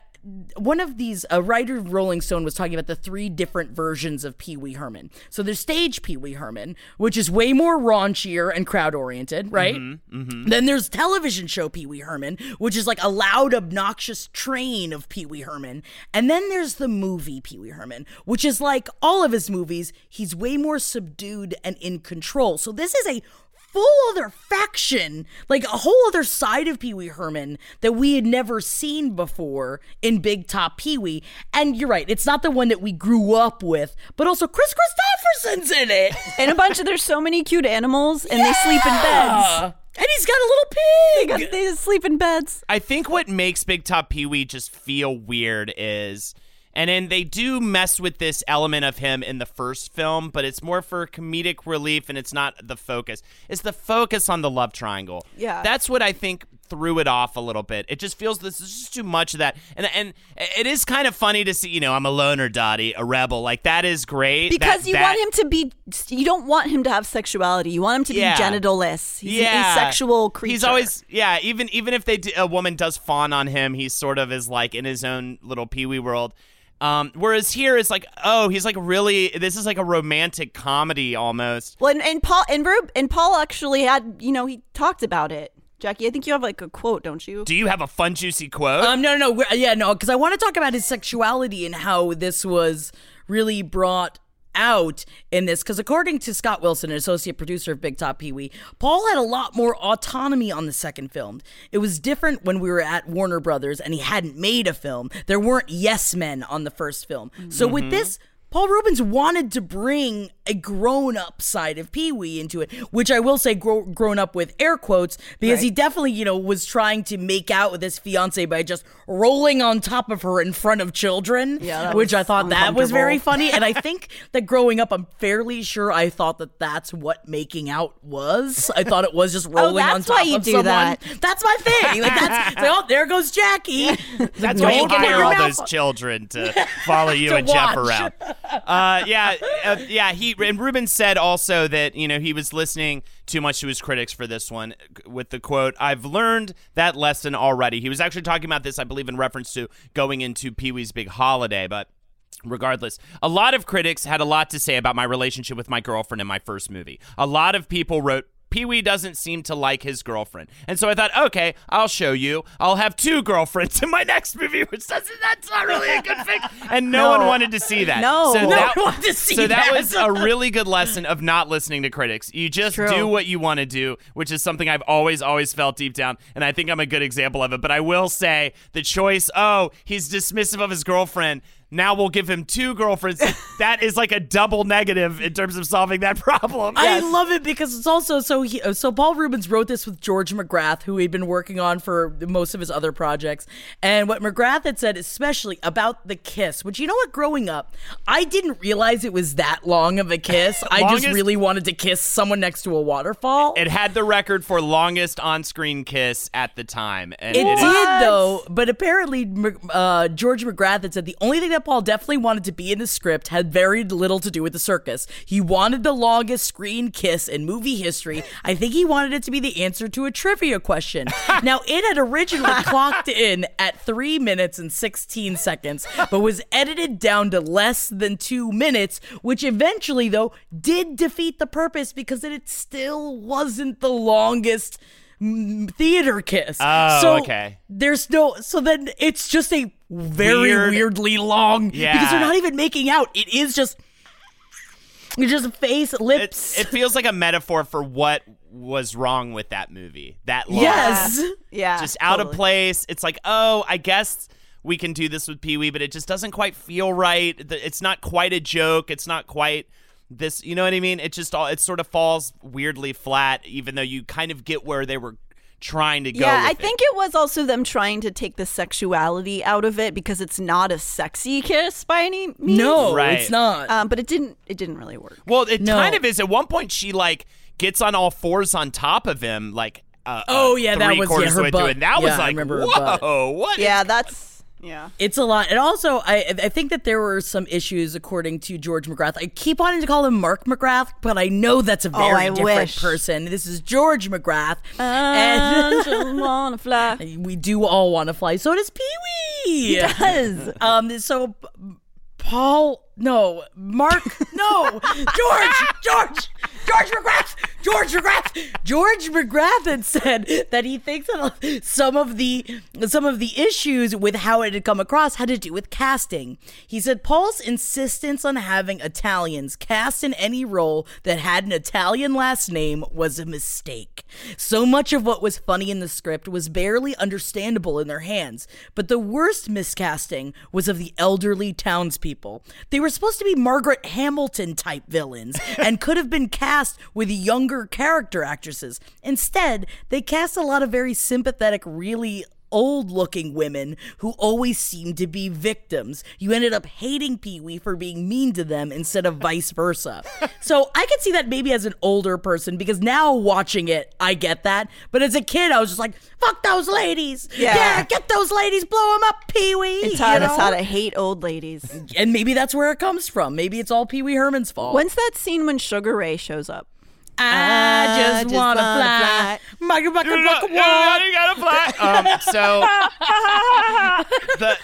Speaker 1: one of these, a writer of Rolling Stone was talking about the three different versions of Pee Wee Herman. So there's stage Pee Wee Herman, which is way more raunchier and crowd oriented, right? mm-hmm Then there's television show Pee Wee Herman, which is like a loud, obnoxious train of Pee Wee Herman. And then there's the movie Pee Wee Herman, which is like all of his movies, he's way more subdued and in control. So this is a full other faction, like a whole other side of Pee Wee Herman that we had never seen before in Big Top Pee Wee. And you're right, it's not the one that we grew up with, but also Kris Kristofferson's in it.
Speaker 3: And a bunch of there's so many cute animals, and they sleep in beds.
Speaker 1: And he's got a little pig.
Speaker 3: They, they sleep in beds.
Speaker 2: I think what makes Big Top Pee Wee just feel weird is, and then they do mess with this element of him in the first film, but it's more for comedic relief and it's not the focus. It's the focus on the love triangle.
Speaker 3: Yeah.
Speaker 2: That's what I think threw it off a little bit. It just feels this is just too much of that. And and it is kind of funny to see, you know, I'm a loner, Dottie, a rebel. Like that is great.
Speaker 3: Because
Speaker 2: That-
Speaker 3: you
Speaker 2: that-
Speaker 3: want him to be, you don't want him to have sexuality. You want him to be
Speaker 2: Yeah.
Speaker 3: genitalless. He's
Speaker 2: yeah.
Speaker 3: an asexual creature.
Speaker 2: He's always yeah. Even even if they d- a woman does fawn on him, he sort of is like in his own little pee wee world. Um, whereas here it's like, oh, he's like really. This is like a romantic comedy almost.
Speaker 3: Well, and, and Paul and Rube and Paul actually had, you know, he talked about it. Jackie, I think you have like a quote, don't you?
Speaker 2: Do you have a fun juicy quote?
Speaker 1: Um, no, no, no. Yeah, no, because I want to talk about his sexuality and how this was really brought out in this. Because according to Scott Wilson, an associate producer of Big Top Pee Wee, Paul had a lot more autonomy on the second film. It was different when we were at Warner Brothers and he hadn't made a film. There weren't yes men on the first film. So with mm-hmm. this, Paul Reubens wanted to bring a grown up side of Pee Wee into it, which I will say grow, grown up with air quotes because he definitely, you know, was trying to make out with his fiance by just rolling on top of her in front of children.
Speaker 3: Yeah,
Speaker 1: which I thought that was very funny. And I think that growing up, I'm fairly sure I thought that that's what making out was. I thought it was just oh, rolling on
Speaker 3: Oh, that's
Speaker 1: top
Speaker 3: why you
Speaker 1: of
Speaker 3: do
Speaker 1: someone.
Speaker 3: that.
Speaker 1: That's my thing. Like that's like, oh, there goes Jackie.
Speaker 2: That's why you
Speaker 1: Don't
Speaker 2: hire all
Speaker 1: mouth-
Speaker 2: those children to follow you
Speaker 1: To
Speaker 2: and Jeff
Speaker 1: watch.
Speaker 2: around. Uh, yeah, uh, yeah. He and Ruben said also that you know he was listening too much to his critics for this one with the quote, "I've learned that lesson already." He was actually talking about this, I believe, in reference to going into Pee Wee's Big Holiday, but. Regardless, a lot of critics had a lot to say about my relationship with my girlfriend in my first movie. A lot of people wrote, Pee Wee doesn't seem to like his girlfriend. And so I thought, okay, I'll show you. I'll have two girlfriends in my next movie, which doesn't, that's not really a good fix. And no, one wanted to see that.
Speaker 3: No.
Speaker 2: so
Speaker 3: No
Speaker 2: that,
Speaker 1: one wanted to see
Speaker 2: so that
Speaker 1: that.
Speaker 2: was a really good lesson of not listening to critics. You just
Speaker 3: True.
Speaker 2: do what you want to do, which is something I've always, always felt deep down. And I think I'm a good example of it. But I will say the choice, oh, he's dismissive of his girlfriend. Now we'll give him two girlfriends. that is like a double negative in terms of solving that problem.
Speaker 1: I love it because it's also so he, uh, so Paul Reubens wrote this with George McGrath, who he'd been working on for most of his other projects. And what McGrath had said, especially about the kiss, which you know what, growing up, I didn't realize it was that long of a kiss. I just really wanted to kiss someone next to a waterfall.
Speaker 2: It had the record for longest on-screen kiss at the time, and
Speaker 1: It
Speaker 2: it is-
Speaker 1: did though, but apparently uh, George McGrath had said the only thing that Paul definitely wanted to be in the script had very little to do with the circus. He wanted the longest screen kiss in movie history. I think he wanted it to be the answer to a trivia question. now it had originally clocked in at three minutes and sixteen seconds, but was edited down to less than two minutes, which eventually though did defeat the purpose because it still wasn't the longest theater kiss.
Speaker 2: Oh,
Speaker 1: so
Speaker 2: okay.
Speaker 1: There's no so then it's just a very
Speaker 2: Weird.
Speaker 1: weirdly long
Speaker 2: yeah.
Speaker 1: because they're not even making out. It is just it's just face, lips.
Speaker 2: it feels like a metaphor for what was wrong with that movie. That long.
Speaker 1: yes.
Speaker 3: Yeah.
Speaker 2: just out of place. It's like, oh, I guess we can do this with Pee Wee, but it just doesn't quite feel right. It's not quite a joke. It's not quite this. You know what I mean? It just all it sort of falls weirdly flat, even though you kind of get where they were trying to go.
Speaker 3: Yeah, I
Speaker 2: with it.
Speaker 3: think it was also them trying to take the sexuality out of it because it's not a sexy kiss by any means.
Speaker 1: No,
Speaker 2: Right.
Speaker 1: it's not.
Speaker 3: um, but it didn't. It didn't really work.
Speaker 2: Well, it
Speaker 1: No.
Speaker 2: kind of is. At one point, she like gets on all fours on top of him, like. Uh,
Speaker 1: Oh,
Speaker 2: uh,
Speaker 1: yeah, that was- yeah,
Speaker 2: quarters
Speaker 1: her
Speaker 2: way
Speaker 1: butt.
Speaker 2: and that was
Speaker 1: Yeah, I
Speaker 2: like,
Speaker 1: remember her
Speaker 2: whoa,
Speaker 1: butt.
Speaker 2: what?
Speaker 3: Yeah, that's yeah.
Speaker 1: It's a lot. And also, I I think that there were some issues, according to George McGrath. I keep wanting to call him Mark McGrath, but I know that's a very
Speaker 3: Oh,
Speaker 1: different
Speaker 3: wish.
Speaker 1: person. This is George McGrath.
Speaker 3: Just wanna fly.
Speaker 1: we do all want to fly. So does Pee Wee.
Speaker 3: He Does
Speaker 1: Um. So, Paul, no, Mark, no, George, George, George McGrath, George McGrath, George McGrath had said that he thinks that some of the some of the issues with how it had come across had to do with casting. He said Paul's insistence on having Italians cast in any role that had an Italian last name was a mistake. So much of what was funny in the script was barely understandable in their hands, but the worst miscasting was of the elderly townspeople. They were supposed to be Margaret Hamilton type villains and could have been cast with younger character actresses. Instead, they cast a lot of very sympathetic, really old looking women who always seemed to be victims. You ended up hating Pee Wee for being mean to them instead of vice versa. so I could see that maybe as an older person because now watching it, I get that. But as a kid, I was just like, fuck those ladies.
Speaker 3: Yeah.
Speaker 1: get those ladies, blow them up, Pee Wee.
Speaker 3: It taught
Speaker 1: you
Speaker 3: us how to hate old ladies.
Speaker 1: And maybe that's where it comes from. Maybe it's all Pee Wee Herman's fault.
Speaker 3: When's that scene when Sugar Ray shows up?
Speaker 1: I just,
Speaker 3: just
Speaker 1: wanna,
Speaker 3: wanna
Speaker 1: fly. Mugga, mugga,
Speaker 2: You
Speaker 1: mugga,
Speaker 2: gotta-
Speaker 1: walk.
Speaker 2: you gotta fly. Um, so, the,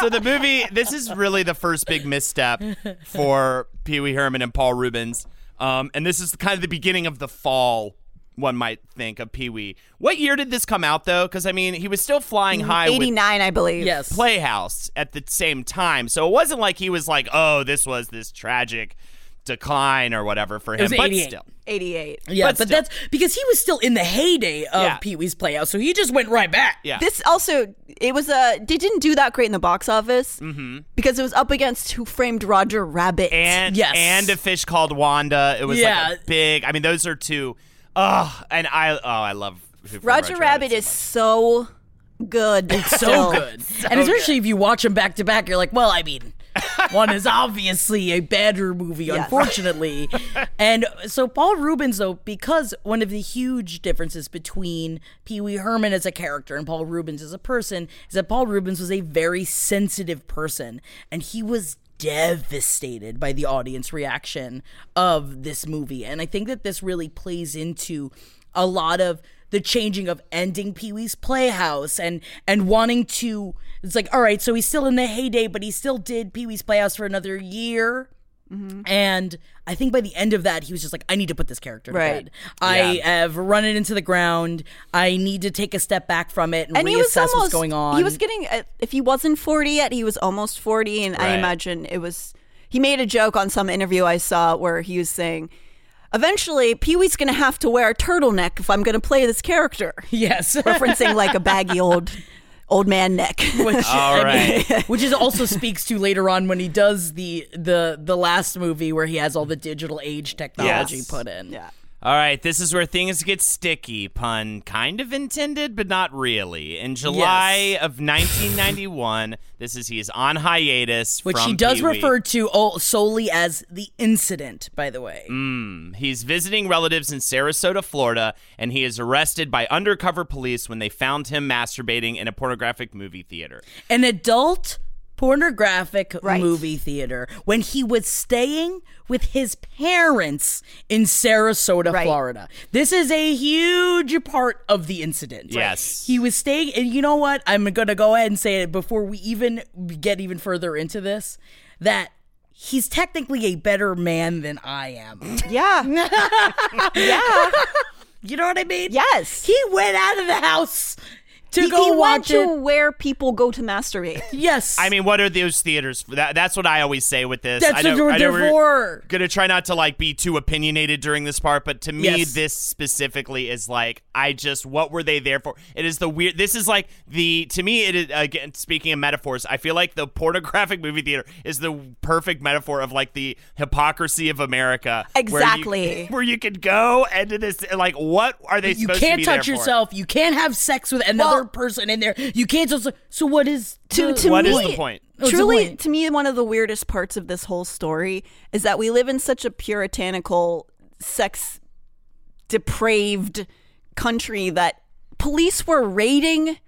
Speaker 2: so the movie. This is really the first big misstep for Pee Wee Herman and Paul Reubens. Um, and this is kind of the beginning of the fall. One might think of Pee Wee. What year did this come out, though? Because I mean, he was still flying high
Speaker 3: 89, I believe.
Speaker 1: Yes.
Speaker 2: Playhouse at the same time. So it wasn't like he was like, oh, this was this tragic decline or whatever for him.
Speaker 1: was
Speaker 2: but
Speaker 1: 88.
Speaker 2: still,
Speaker 3: 88.
Speaker 1: Yeah,
Speaker 2: But
Speaker 1: but, that's because he was still in the heyday of
Speaker 2: Yeah.
Speaker 1: Pee Wee's Playhouse, so he just went right back.
Speaker 2: yeah.
Speaker 3: This also, it was a, they didn't do that great in the box office mm-hmm. because it was up against Who Framed Roger Rabbit.
Speaker 2: and
Speaker 1: Yes.
Speaker 2: and a fish called Wanda. It was
Speaker 1: Yeah.
Speaker 2: like a big. I mean, those are two. Oh, and I oh I love Who Framed
Speaker 3: Roger, Rabbit
Speaker 2: so
Speaker 3: is so good.
Speaker 1: It's so
Speaker 3: still.
Speaker 1: good. and especially if you watch them back to back, you're like, well, I mean, one is obviously a better movie,
Speaker 3: Yes.
Speaker 1: unfortunately. and so Paul Reubens, though, because one of the huge differences between Pee Wee Herman as a character and Paul Reubens as a person is that Paul Reubens was a very sensitive person, and he was devastated by the audience reaction of this movie. And I think that this really plays into a lot of the changing of ending Pee Wee's Playhouse and and wanting to it's like all right so he's still in the heyday but he still did Pee Wee's Playhouse for another year. And I think by the end of that he was just like I need to put this character to
Speaker 3: Right.
Speaker 1: bed. I have run it into the ground. I need to take a step back from it and,
Speaker 3: And
Speaker 1: reassess
Speaker 3: he was almost,
Speaker 1: what's going on.
Speaker 3: He was getting, uh, if he wasn't 40 yet, he was almost 40. And I imagine it was, he made a joke on some interview I saw where he was saying, eventually Pee Wee's going to have to wear a turtleneck if I'm going to play this character.
Speaker 1: yes
Speaker 3: Referencing like a baggy old, old man neck.
Speaker 1: which
Speaker 2: All right.
Speaker 1: which is also speaks to later on when he does the the the last movie where he has all the digital age technology
Speaker 2: Yes.
Speaker 1: put in
Speaker 3: yeah.
Speaker 2: All right, this is where things get sticky. Pun kind of intended, but not really. In July
Speaker 1: Yes.
Speaker 2: of 1991, this is he is on hiatus.
Speaker 1: which he does
Speaker 2: Pee-wee.
Speaker 1: refer to all, solely as the incident by the way mm,
Speaker 2: He's visiting relatives in Sarasota, Florida, and he is arrested by undercover police when they found him masturbating in a pornographic movie theater.
Speaker 1: an adult pornographic
Speaker 3: Right.
Speaker 1: movie theater when he was staying with his parents in Sarasota,
Speaker 3: Right.
Speaker 1: Florida. This is a huge part of the incident.
Speaker 2: Yes.
Speaker 1: He was staying, and you know what? I'm going to go ahead and say it before we even get even further into this that he's technically a better man than I am.
Speaker 3: Yeah. yeah.
Speaker 1: You know what I mean?
Speaker 3: Yes.
Speaker 1: He went out of the house to
Speaker 3: He,
Speaker 1: go
Speaker 3: he went
Speaker 1: watch
Speaker 3: to
Speaker 1: it.
Speaker 3: where people go to masturbate.
Speaker 1: Yes.
Speaker 2: I mean, what are those theaters? For? That, that's what I always say with this.
Speaker 1: That's
Speaker 2: I know,
Speaker 1: what
Speaker 2: I know
Speaker 1: they're
Speaker 2: we're
Speaker 1: for.
Speaker 2: Gonna try not to like be too opinionated during this part, but to me,
Speaker 1: Yes.
Speaker 2: this specifically is like I just what were they there for? It is the weird. This is like the to me it is again speaking of metaphors. I feel like the pornographic movie theater is the perfect metaphor of like the hypocrisy of America. where you-
Speaker 3: Exactly.
Speaker 2: Where you, could go and this like what are they?
Speaker 1: you
Speaker 2: supposed
Speaker 1: can't
Speaker 2: to be there
Speaker 1: touch
Speaker 2: for?
Speaker 1: yourself. You can't have sex with another
Speaker 3: Well-
Speaker 1: person in there. You can't just. So what is
Speaker 3: To-
Speaker 1: the-
Speaker 3: to
Speaker 2: What
Speaker 3: me,
Speaker 2: is the point?
Speaker 1: Oh, What's the
Speaker 3: Truly,
Speaker 1: point?
Speaker 3: to me, one of the weirdest parts of this whole story is that we live in such a puritanical, sex depraved country that police were raiding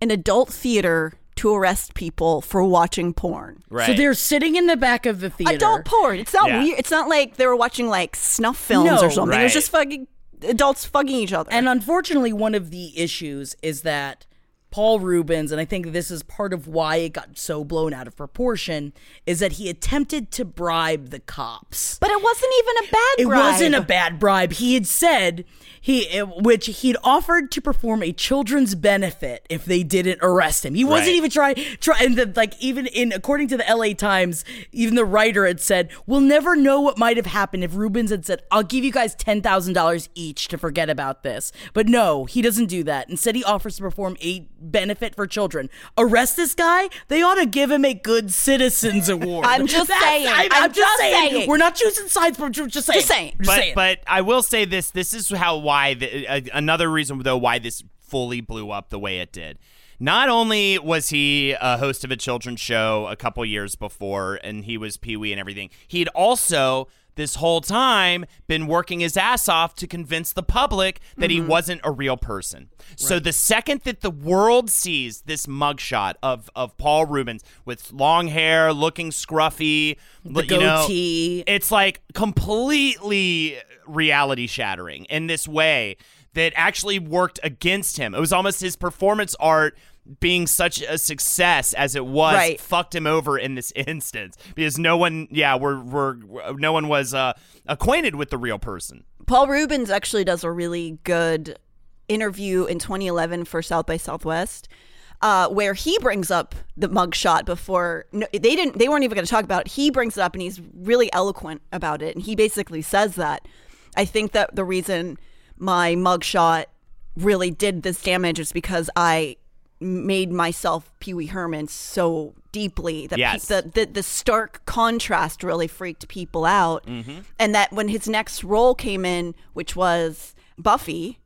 Speaker 3: an adult theater to arrest people for watching porn.
Speaker 2: Right.
Speaker 1: So they're sitting in the back of the theater.
Speaker 3: Adult porn. It's not
Speaker 2: Yeah.
Speaker 3: weird. It's not like they were watching like snuff films
Speaker 1: No,
Speaker 3: or something. It was just fucking adults fucking each other.
Speaker 1: And unfortunately, one of the issues is that Paul Reubens, and I think this is part of why it got so blown out of proportion, is that he attempted to bribe the cops.
Speaker 3: but it wasn't even a bad
Speaker 1: It
Speaker 3: bribe.
Speaker 1: wasn't a bad bribe. He had said he, which he'd offered to perform a children's benefit if they didn't arrest him. He wasn't
Speaker 2: Right.
Speaker 1: even trying. Try and the, like even in according to the L.A. Times, even the writer had said, "We'll never know what might have happened if Reubens had said, I'll give you guys ten thousand dollars each to forget about this." But no, he doesn't do that. Instead, he offers to perform a benefit for children. Arrest this guy? They ought to give him a Good Citizens Award.
Speaker 3: I'm just
Speaker 1: That's-
Speaker 3: saying.
Speaker 1: I'm,
Speaker 3: I'm
Speaker 1: I'm just
Speaker 3: just
Speaker 1: saying.
Speaker 3: saying.
Speaker 1: We're not choosing sides, but we're just saying.
Speaker 3: Just saying.
Speaker 1: Just
Speaker 2: but
Speaker 1: saying.
Speaker 2: but I will say this. This is how why the, uh, another reason though why this fully blew up the way it did. Not only was he a host of a children's show a couple years before, and he was Pee Wee and everything, he'd also this whole time been working his ass off to convince the public that he mm-hmm. wasn't a real person. So the second that the world sees this mugshot of of Paul Reubens with long hair, looking scruffy,
Speaker 1: the
Speaker 2: you know,
Speaker 1: goatee.
Speaker 2: it's like completely reality shattering in this way that actually worked against him. It was almost his performance art being such a success as it was
Speaker 3: Right.
Speaker 2: fucked him over in this instance because no one yeah we're, we're no one was uh, acquainted with the real person
Speaker 3: Paul Reubens actually does a really good interview in 2011 for South by Southwest. uh, where he brings up the mugshot before no, they didn't they weren't even going to talk about it. He brings it up and he's really eloquent about it, and he basically says that I think that the reason my mugshot really did this damage is because I made myself Pee Wee Herman so deeply that pe- the, the the stark contrast really freaked people out,
Speaker 2: Mm-hmm.
Speaker 3: and that when his next role came in, which was Buffy,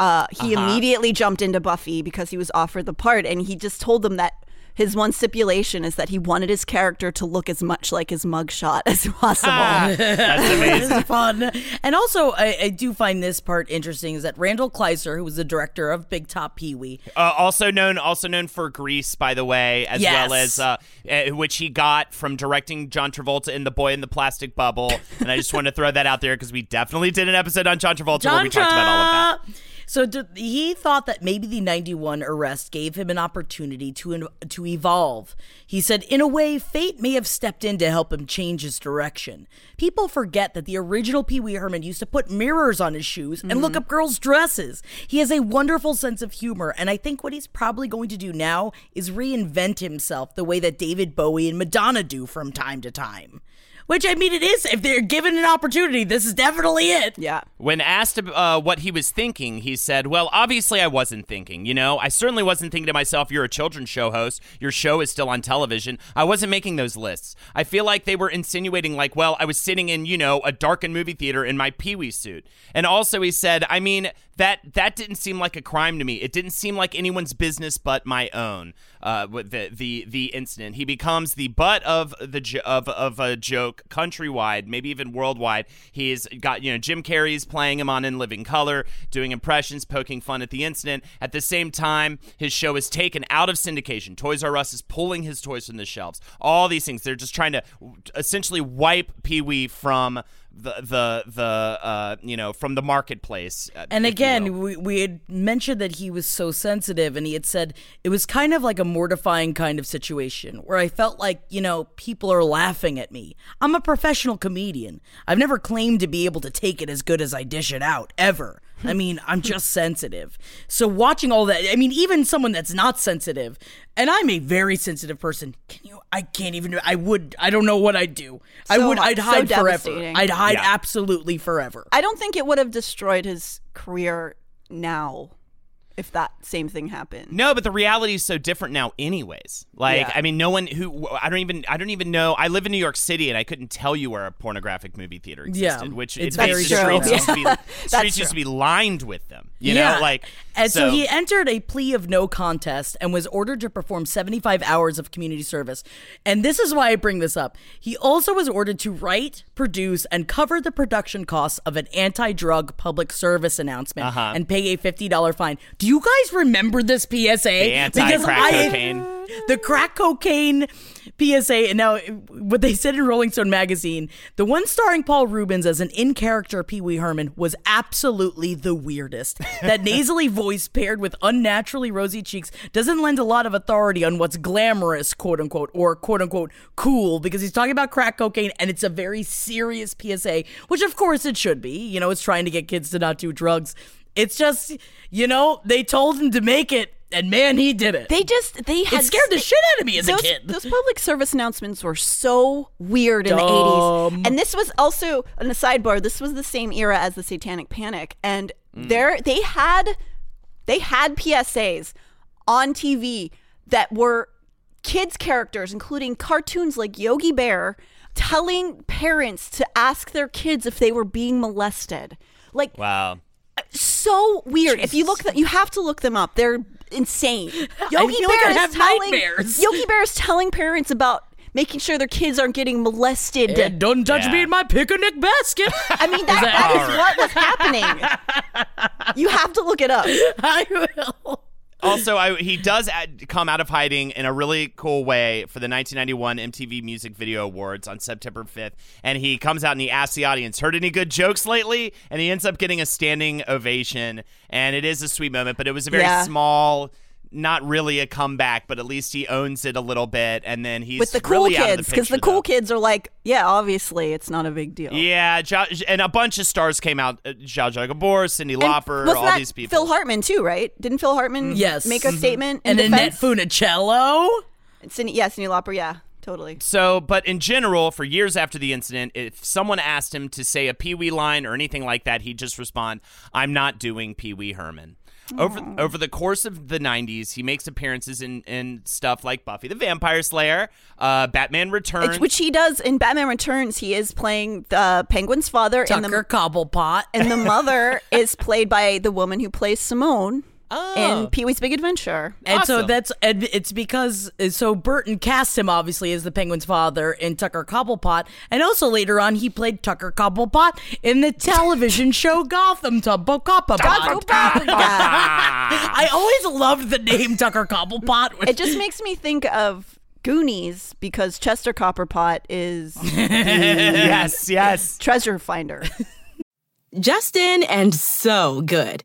Speaker 3: uh, he
Speaker 2: Uh-huh.
Speaker 3: immediately jumped into Buffy because he was offered the part, and he just told them that his one stipulation is that he wanted his character to look as much like his mugshot as possible.
Speaker 2: That's amazing.
Speaker 1: It's fun. And also, I, I do find this part interesting is that Randall Kleiser, who was the director of Big Top Pee Wee,
Speaker 2: Uh, also known, also known for Grease, by the way, as
Speaker 1: Yes.
Speaker 2: well as uh, uh, which he got from directing John Travolta in The Boy in the Plastic Bubble. and I just want to throw that out there because we definitely did an episode on John Travolta where we talked about all of that.
Speaker 1: So he thought that maybe the 91 arrest gave him an opportunity to to evolve. He said, in a way, fate may have stepped in to help him change his direction. People forget that the original Pee Wee Herman used to put mirrors on his shoes and look mm-hmm. up girls' dresses. He has a wonderful sense of humor, and I think what he's probably going to do now is reinvent himself the way that David Bowie and Madonna do from time to time. Which I mean, it is. If they're given an opportunity, this is definitely it.
Speaker 3: yeah.
Speaker 2: When asked uh, what he was thinking, he said, Well, obviously I wasn't thinking. You know, I certainly wasn't thinking to myself, You're a children's show host. Your show is still on television. I wasn't making those lists. I feel like they were insinuating, like, well, I was sitting in, you know, a darkened movie theater in my Pee Wee suit. And also, he said, I mean, that that didn't seem like a crime to me. It didn't seem like anyone's business but my own. Uh, with the the the incident, he becomes the butt of the of of a joke countrywide, maybe even worldwide. He's got you know Jim Carrey's playing him on In Living Color, doing impressions, poking fun at the incident. At the same time, his show is taken out of syndication. Toys R Us is pulling his toys from the shelves. All these things, they're just trying to essentially wipe Pee Wee from the the the uh, you know from the marketplace. uh,
Speaker 1: And
Speaker 2: you
Speaker 1: again, we, we had mentioned that he was so sensitive, and he had said it was kind of like a mortifying kind of situation where I felt like, you know, people are laughing at me. I'm a professional comedian. I've never claimed to be able to take it as good as I dish it out, ever. I mean, I'm just sensitive. So watching all that, I mean, even someone that's not sensitive, and I'm a very sensitive person. Can you? I can't even. I would. I don't know what I'd do. I would. I'd
Speaker 3: so
Speaker 1: hide forever. I'd hide
Speaker 2: Yeah.
Speaker 1: absolutely forever.
Speaker 3: I don't think it would have destroyed his career now if that same thing happened.
Speaker 2: No, but the reality is so different now anyways. Like,
Speaker 3: Yeah.
Speaker 2: I mean, no one who I don't even I don't even know. I live in New York City and I couldn't tell you where a pornographic movie theater existed,
Speaker 1: Yeah,
Speaker 2: existed, which
Speaker 1: it's
Speaker 2: it-
Speaker 1: very
Speaker 2: the
Speaker 3: true.
Speaker 2: streets used to be
Speaker 3: That's
Speaker 2: streets used to be lined with them. You
Speaker 1: yeah.
Speaker 2: know, like
Speaker 1: and so, he entered a plea of no contest and was ordered to perform 75 hours of community service. And this is why I bring this up. He also was ordered to write, produce, and cover the production costs of an anti-drug public service announcement
Speaker 2: Uh-huh.
Speaker 1: and pay a $50 fine. Do you guys remember this PSA?
Speaker 2: The anti-crack cocaine.
Speaker 1: The crack cocaine PSA. And now, what they said in Rolling Stone magazine, the one starring Paul Reubens as an in character Pee Wee Herman was absolutely the weirdest. That nasally voice paired with unnaturally rosy cheeks doesn't lend a lot of authority on what's glamorous, quote unquote, or quote unquote cool, because he's talking about crack cocaine and it's a very serious PSA, which of course it should be. You know, it's trying to get kids to not do drugs. It's just, you know, they told him to make it, and man, he did it.
Speaker 3: They just they had
Speaker 1: it scared the shit out of me as
Speaker 3: those,
Speaker 1: a kid.
Speaker 3: Those public service announcements were so weird in the 80s. And this was also on a sidebar, this was the same era as the Satanic Panic and mm. there they had they had PSAs on TV that were kids characters including cartoons like Yogi Bear telling parents to ask their kids if they were being molested. Like
Speaker 2: wow.
Speaker 3: So weird. If you look, th- you have to look them up. They're insane. Yogi
Speaker 1: feel like
Speaker 3: Bear
Speaker 1: I'd
Speaker 3: is
Speaker 1: have
Speaker 3: telling
Speaker 1: nightmares.
Speaker 3: Yogi Bear is telling parents about making sure their kids aren't getting molested.
Speaker 1: And don't touch
Speaker 2: Yeah.
Speaker 1: me in my picnic basket.
Speaker 3: I mean, that, that is what was happening. you have to look it up.
Speaker 1: I will.
Speaker 2: Also, I, he does add, come out of hiding in a really cool way for the 1991 MTV Music Video Awards on September 5th. And he comes out and he asks the audience, "Heard any good jokes lately?" And he ends up getting a standing ovation. And it is a sweet moment, but it was a very
Speaker 3: Yeah.
Speaker 2: small not really a comeback, but at least he owns it a little bit, and then he's
Speaker 3: with the cool
Speaker 2: really
Speaker 3: kids because the
Speaker 2: picture,
Speaker 3: cool
Speaker 2: though.
Speaker 3: kids are like, yeah, obviously it's not a big deal.
Speaker 2: Yeah, jo- and a bunch of stars came out. Uh, Zsa Zsa Gabor, Cyndi
Speaker 3: And
Speaker 2: Lauper, all
Speaker 3: that
Speaker 2: these people.
Speaker 3: Phil Hartman too, right? Didn't Phil Hartman
Speaker 1: Yes.
Speaker 3: make a statement in
Speaker 1: and Annette? Funicello.
Speaker 3: Cyndi, yeah, Cyndi Lauper, yeah, totally.
Speaker 2: So, but in general, for years after the incident, if someone asked him to say a Pee Wee line or anything like that, he'd just respond, "I'm not doing Pee Wee Herman." Over over the course of the '90s, he makes appearances in, in stuff like Buffy the Vampire Slayer, uh, Batman Returns,
Speaker 3: Which he does in Batman Returns. He is playing the Penguin's father, and
Speaker 1: Tucker
Speaker 3: the
Speaker 1: Cobblepot.
Speaker 3: and the mother is played by the woman who plays Simone
Speaker 2: Oh.
Speaker 3: in Pee Wee's Big Adventure.
Speaker 1: And so that's and it's because so Burton cast him obviously as the Penguin's father in Tucker Cobblepot, and also later on he played Tucker Cobblepot in the television show Gotham Tubbo Cobblepot. I always loved the name Tucker Cobblepot.
Speaker 3: It just makes me think of Goonies because Chester Copperpot is
Speaker 2: yes, yes.
Speaker 3: treasure finder.
Speaker 4: Justin and so good.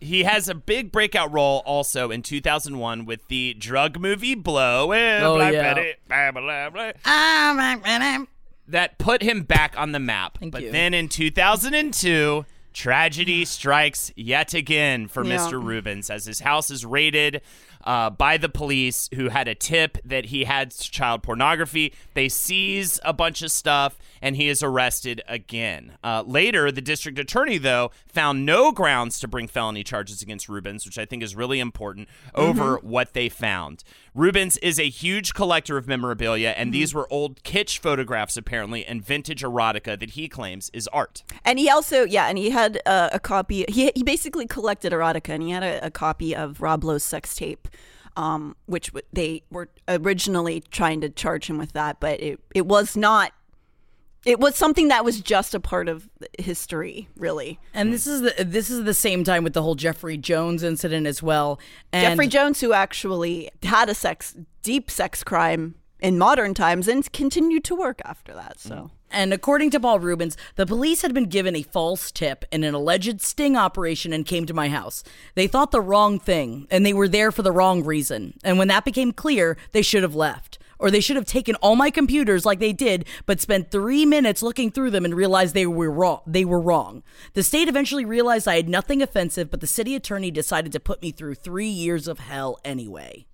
Speaker 2: He has a big breakout role also in 2001 with the drug movie Blow.
Speaker 1: Oh,
Speaker 2: blah,
Speaker 1: yeah.
Speaker 2: blah, blah. Oh, that put him back on the map.
Speaker 1: Thank
Speaker 2: but
Speaker 1: you.
Speaker 2: then in 2002, tragedy strikes yet again for
Speaker 3: Yeah.
Speaker 2: Mr. Reubens as his house is raided uh, by the police who had a tip that he had child pornography. They seize a bunch of stuff and he is arrested again. Uh, later, the district attorney, though, found no grounds to bring felony charges against Reubens, which I think is really important, over what they found. Reubens is a huge collector of memorabilia, and these were old kitsch photographs, apparently, and vintage erotica that he claims is art.
Speaker 3: And he also, yeah, and he had uh, a copy. He he basically collected erotica, and he had a, a copy of Rob Lowe's sex tape, um, which w- they were originally trying to charge him with that, but it it was not. It was something that was just a part of history, really.
Speaker 1: And this is the this is the same time with the whole Jeffrey Jones incident as well. And
Speaker 3: Jeffrey Jones, who actually had a sex deep sex crime in modern times, and continued to work after that. So.
Speaker 1: And according to Paul Reubens, the police had been given a false tip in an alleged sting operation and came to my house. They thought the wrong thing, and they were there for the wrong reason. And when that became clear, they should have left. Or they should have taken all my computers like they did, but spent three minutes looking through them and realized they were wrong. They were wrong. The state eventually realized I had nothing offensive, but the city attorney decided to put me through three years of hell anyway.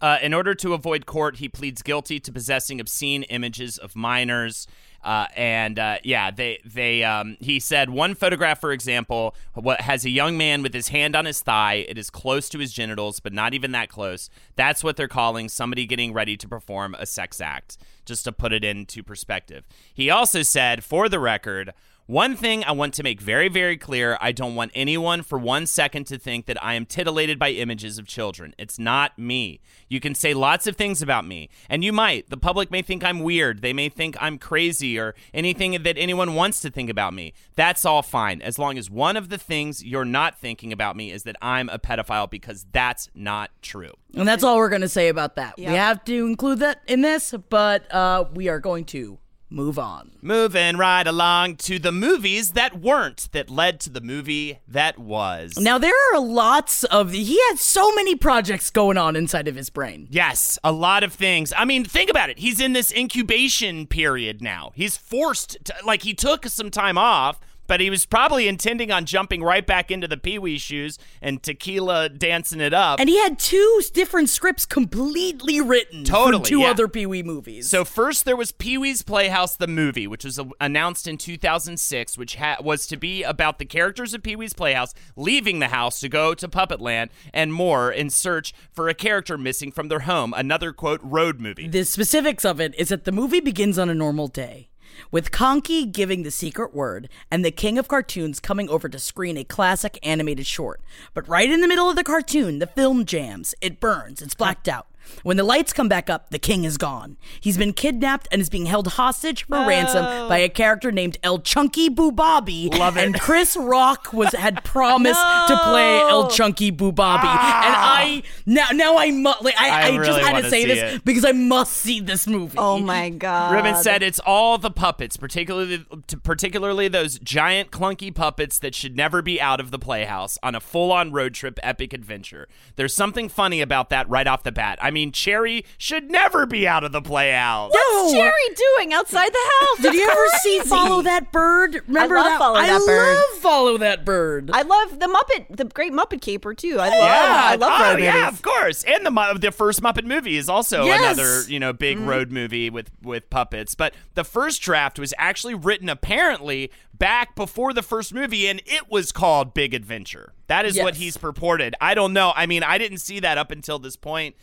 Speaker 2: Uh, in order to avoid court, he pleads guilty to possessing obscene images of minors. Uh, and uh, yeah, they they um, he said one photograph, for example, what has a young man with his hand on his thigh. It is close to his genitals, but not even that close. That's what they're calling somebody getting ready to perform a sex act. Just to put it into perspective, he also said, for the record. One thing I want to make very, very clear I don't want anyone for one second to think that I am titillated by images of children. It's not me. You can say lots of things about me, and you might. The public may think I'm weird. They may think I'm crazy or anything that anyone wants to think about me. That's all fine, as long as one of the things you're not thinking about me is that I'm a pedophile, because that's not true.
Speaker 1: And that's all we're going to say about that.
Speaker 3: Yeah.
Speaker 1: We have to include that in this, but uh, we are going to move on.
Speaker 2: Moving right along to the movies that weren't, that led to the movie that was.
Speaker 1: Now there are lots of he had so many projects going on inside of his brain.
Speaker 2: Yes, a lot of things. I mean, think about it. He's in this incubation period now. He's forced to, like, he took some time off but he was probably intending on jumping right back into the Pee Wee shoes and tequila dancing it up.
Speaker 1: And he had two different scripts completely written
Speaker 2: Totally,
Speaker 1: from two
Speaker 2: yeah.
Speaker 1: other Pee Wee movies.
Speaker 2: So first there was Pee Wee's Playhouse the movie, which was announced in 2006, which ha- was to be about the characters of Pee Wee's Playhouse leaving the house to go to Puppet Land and more in search for a character missing from their home. Another quote road movie.
Speaker 1: the specifics of it is that the movie begins on a normal day. With Conky giving the secret word and the king of cartoons coming over to screen a classic animated short. But right in the middle of the cartoon, the film jams. It burns. It's blacked out. When the lights come back up, the king is gone. He's been kidnapped and is being held hostage for ransom oh. by a character named El Chunky Boo Bobby.
Speaker 2: Love it.
Speaker 1: And Chris Rock was had promised to play El Chunky Boo Bobby. And ah. I now now I mu- like I,
Speaker 2: I
Speaker 1: I, just
Speaker 2: really
Speaker 1: had
Speaker 2: wanna
Speaker 1: say this
Speaker 2: it.
Speaker 1: because I must see this movie.
Speaker 3: Oh my god.
Speaker 2: Ribbon said it's all the puppets, particularly particularly those giant clunky puppets that should never be out of the playhouse on a full-on road trip epic adventure. There's something funny about that right off the bat. I mean, Chairry should never be out of the playhouse.
Speaker 3: What's Chairry doing outside the house?
Speaker 1: Did you ever see. Follow That Bird? Remember
Speaker 3: love
Speaker 1: that?
Speaker 3: Follow
Speaker 1: I
Speaker 3: That Bird.
Speaker 1: love Follow That Bird.
Speaker 3: I love the Muppet, the Great Muppet Caper too. I love,
Speaker 2: Yeah,
Speaker 3: I love
Speaker 2: oh,
Speaker 3: road
Speaker 2: yeah,
Speaker 3: movies.
Speaker 2: of course. And the the first Muppet movie is also
Speaker 1: Yes.
Speaker 2: another you know big
Speaker 3: Mm-hmm.
Speaker 2: road movie with with puppets. But the first draft was actually written apparently back before the first movie, and it was called Big Adventure. That is what he's purported. I don't know. I mean, I didn't see that up until this point.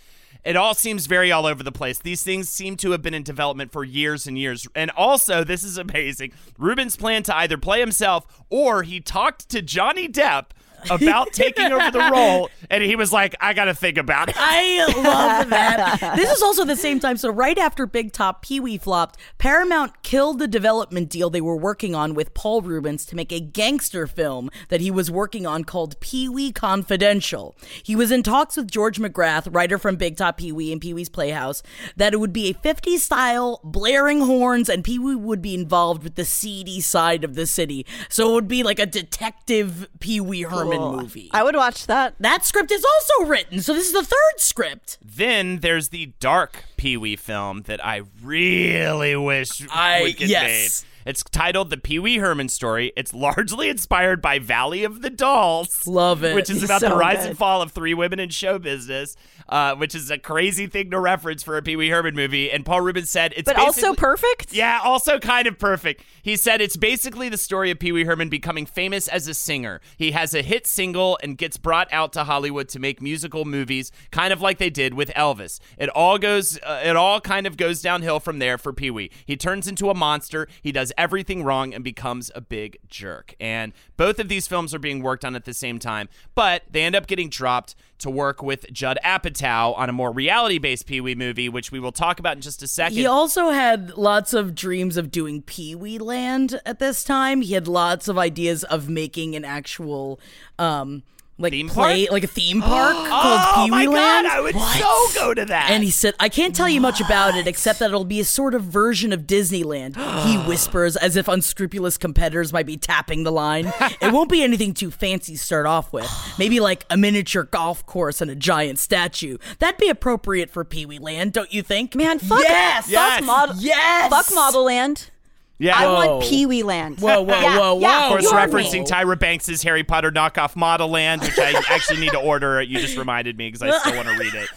Speaker 2: It all seems very all over the place. These things seem to have been in development for years and years. And also, this is amazing. Reubens plan to either play himself or he talked to Johnny Depp about taking over the role, and he was like, I got to think about it.
Speaker 1: I love that. This is also the same time. So, right after Big Top Pee Wee flopped, Paramount killed the development deal they were working on with Paul Reubens to make a gangster film that he was working on called Pee Wee Confidential. He was in talks with George McGrath, writer from Big Top Pee Wee and Pee Wee's Playhouse, that it would be a 50s style, blaring horns, and Pee Wee would be involved with the seedy side of the city. So, it would be like a detective Pee Wee Herman movie.
Speaker 3: I would watch that.
Speaker 1: That script is also written, so this is the third script.
Speaker 2: Then there's the dark Pee Wee film that I really wish
Speaker 1: I-
Speaker 2: would get
Speaker 1: yes.
Speaker 2: made. It's titled The Pee Wee Herman Story. It's largely inspired by Valley of the Dolls.
Speaker 1: Love it.
Speaker 2: Which is about the rise
Speaker 3: good.
Speaker 2: and fall of three women in show business, uh, which is a crazy thing to reference for a Pee Wee Herman movie. And Paul Reubens said it's
Speaker 3: But also perfect.
Speaker 2: yeah, also kind of perfect. He said it's basically the story of Pee Wee Herman becoming famous as a singer. He has a hit single and gets brought out to Hollywood to make musical movies, kind of like they did with Elvis. It all goes, uh, it all kind of goes downhill from there for Pee Wee. He turns into a monster. He does everything wrong and becomes a big jerk. And both of these films are being worked on at the same time, but they end up getting dropped to work with Judd Apatow on a more reality-based Pee Wee movie, which we will talk about in just a second.
Speaker 1: He also had lots of dreams of doing Pee Wee Land at this time. He had lots of ideas of making an actual, um, like
Speaker 2: Theme
Speaker 1: play,
Speaker 2: park?
Speaker 1: like a theme park
Speaker 2: oh
Speaker 1: called Pee
Speaker 2: my
Speaker 1: Wee Land.
Speaker 2: god, I would so go to that.
Speaker 1: And he said, I can't tell you much about it except that it'll be a sort of version of Disneyland. he whispers as if unscrupulous competitors might be tapping the line. it won't be anything too fancy to start off with. Maybe like a miniature golf course and a giant statue. That'd be appropriate for Pee Wee Land, don't you think?
Speaker 3: Man, fuck
Speaker 1: Yes!
Speaker 2: Yes!
Speaker 3: Fuck model.
Speaker 1: Yes!
Speaker 3: Fuck Model Land.
Speaker 2: Yeah.
Speaker 3: I
Speaker 1: Whoa.
Speaker 3: want Pee Wee Land.
Speaker 1: Whoa, whoa,
Speaker 3: Yeah,
Speaker 1: whoa,
Speaker 3: yeah,
Speaker 2: of course,
Speaker 3: you me.
Speaker 2: referencing Tyra Banks' Harry Potter knockoff Model Land, which I actually need to order. You just reminded me because I still want to read it.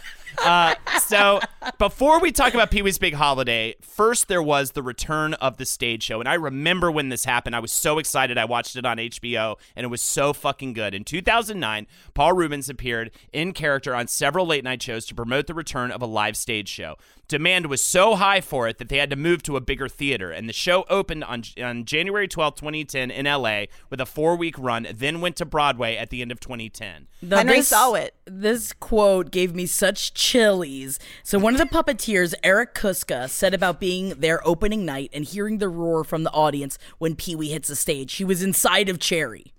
Speaker 2: Uh, so before we talk about Pee Wee's Big Holiday, first there was the return of the stage show, and I remember when this happened. I was so excited. I watched it on HBO, and it was so fucking good. In 2009, Paul Reubens appeared in character on several late night shows to promote the return of a live stage show. Demand was so high for it that they had to move to a bigger theater, and the show opened on, on January 12, 2010, in LA with a four week run, then went to Broadway at the end of 2010.
Speaker 1: Now,
Speaker 3: Henry
Speaker 1: this-
Speaker 3: saw it.
Speaker 1: This quote gave me such chillies. So one of the puppeteers, Eric Kuska, said about being there opening night and hearing the roar from the audience when Pee Wee hits the stage. He was inside of Chairry.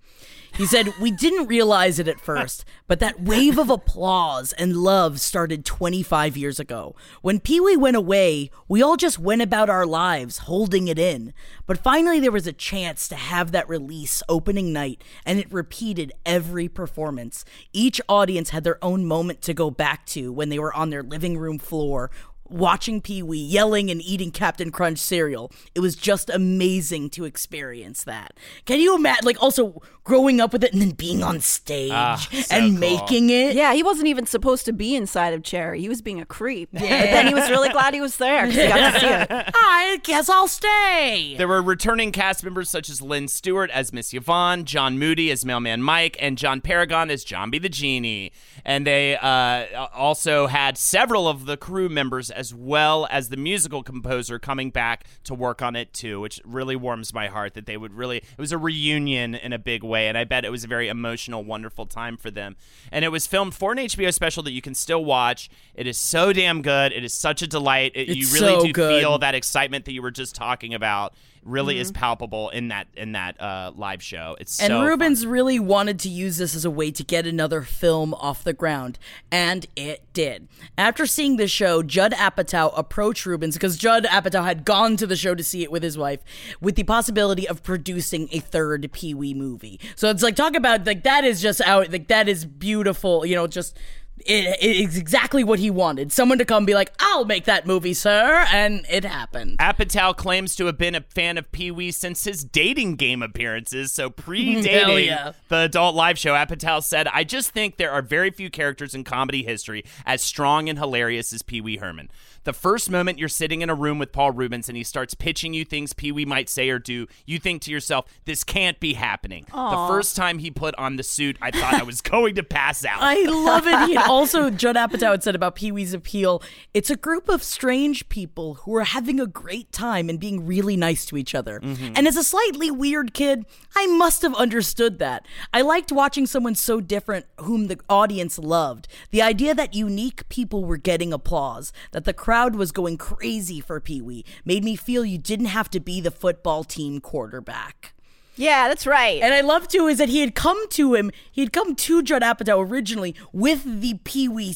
Speaker 1: He said, We didn't realize it at first, but that wave of applause and love started 25 years ago. When Pee Wee went away, we all just went about our lives holding it in. But finally, there was a chance to have that release opening night, and it repeated every performance. Each audience had their own moment to go back to when they were on their living room floor watching Pee Wee yelling and eating Cap'n Crunch cereal. It was just amazing to experience that. Can you imagine? Like, also growing up with it and then being on stage
Speaker 2: Ah, so
Speaker 1: and
Speaker 2: cool.
Speaker 1: making it.
Speaker 3: Yeah, he wasn't even supposed to be inside of Chairry. He was being a creep. But then he was really glad he was there 'cause he got to see it.
Speaker 1: I guess I'll stay.
Speaker 2: There were returning cast members such as Lynn Stewart as Miss Yvonne, John Moody as Mailman Mike, and John Paragon as Jambi the Genie. And they uh, also had several of the crew members as well as the musical composer coming back to work on it too, which really warms my heart that they would really, it was a reunion in a big way. And I bet it was a very emotional, wonderful time for them. And it was filmed for an HBO special that you can still watch. It is so damn good. It is such a delight. It, you really
Speaker 1: so
Speaker 2: do
Speaker 1: good.
Speaker 2: feel that excitement that you were just talking about really is palpable in that in that uh, live show. It's
Speaker 1: And
Speaker 2: so
Speaker 1: Reubens
Speaker 2: fun.
Speaker 1: really wanted to use this as a way to get another film off the ground, and it did. After seeing the show, Judd Apatow approached Reubens because Judd Apatow had gone to the show to see it with his wife, with the possibility of producing a third Pee Wee movie. So it's like talk about like that is just out like that is beautiful. You know, just. It, it is exactly what he wanted. Someone to come be like, I'll make that movie, sir. And it happened.
Speaker 2: Apatow claims to have been a fan of Pee Wee since his dating game appearances. So predating
Speaker 1: yeah.
Speaker 2: the adult live show, Apatow said, "I just think there are very few characters in comedy history as strong and hilarious as Pee Wee Herman." The first moment you're sitting in a room with Paul Reubens and he starts pitching you things Pee Wee might say or do, you think to yourself, "This can't be happening." The first time he put on the suit, I thought I was going to pass out.
Speaker 1: I love it. He also, Judd Apatow had said about Pee Wee's appeal it's a group of strange people who are having a great time and being really nice to each other. Mm-hmm. And as a slightly weird kid, I must have understood that. I liked watching someone so different whom the audience loved. The idea that unique people were getting applause, that the crowd was going crazy for Pee Wee, made me feel you didn't have to be the football team quarterback.
Speaker 3: Yeah, that's right.
Speaker 1: And I love too is that he had come to him. He had come to Judd Apatow originally with the Pee Wee,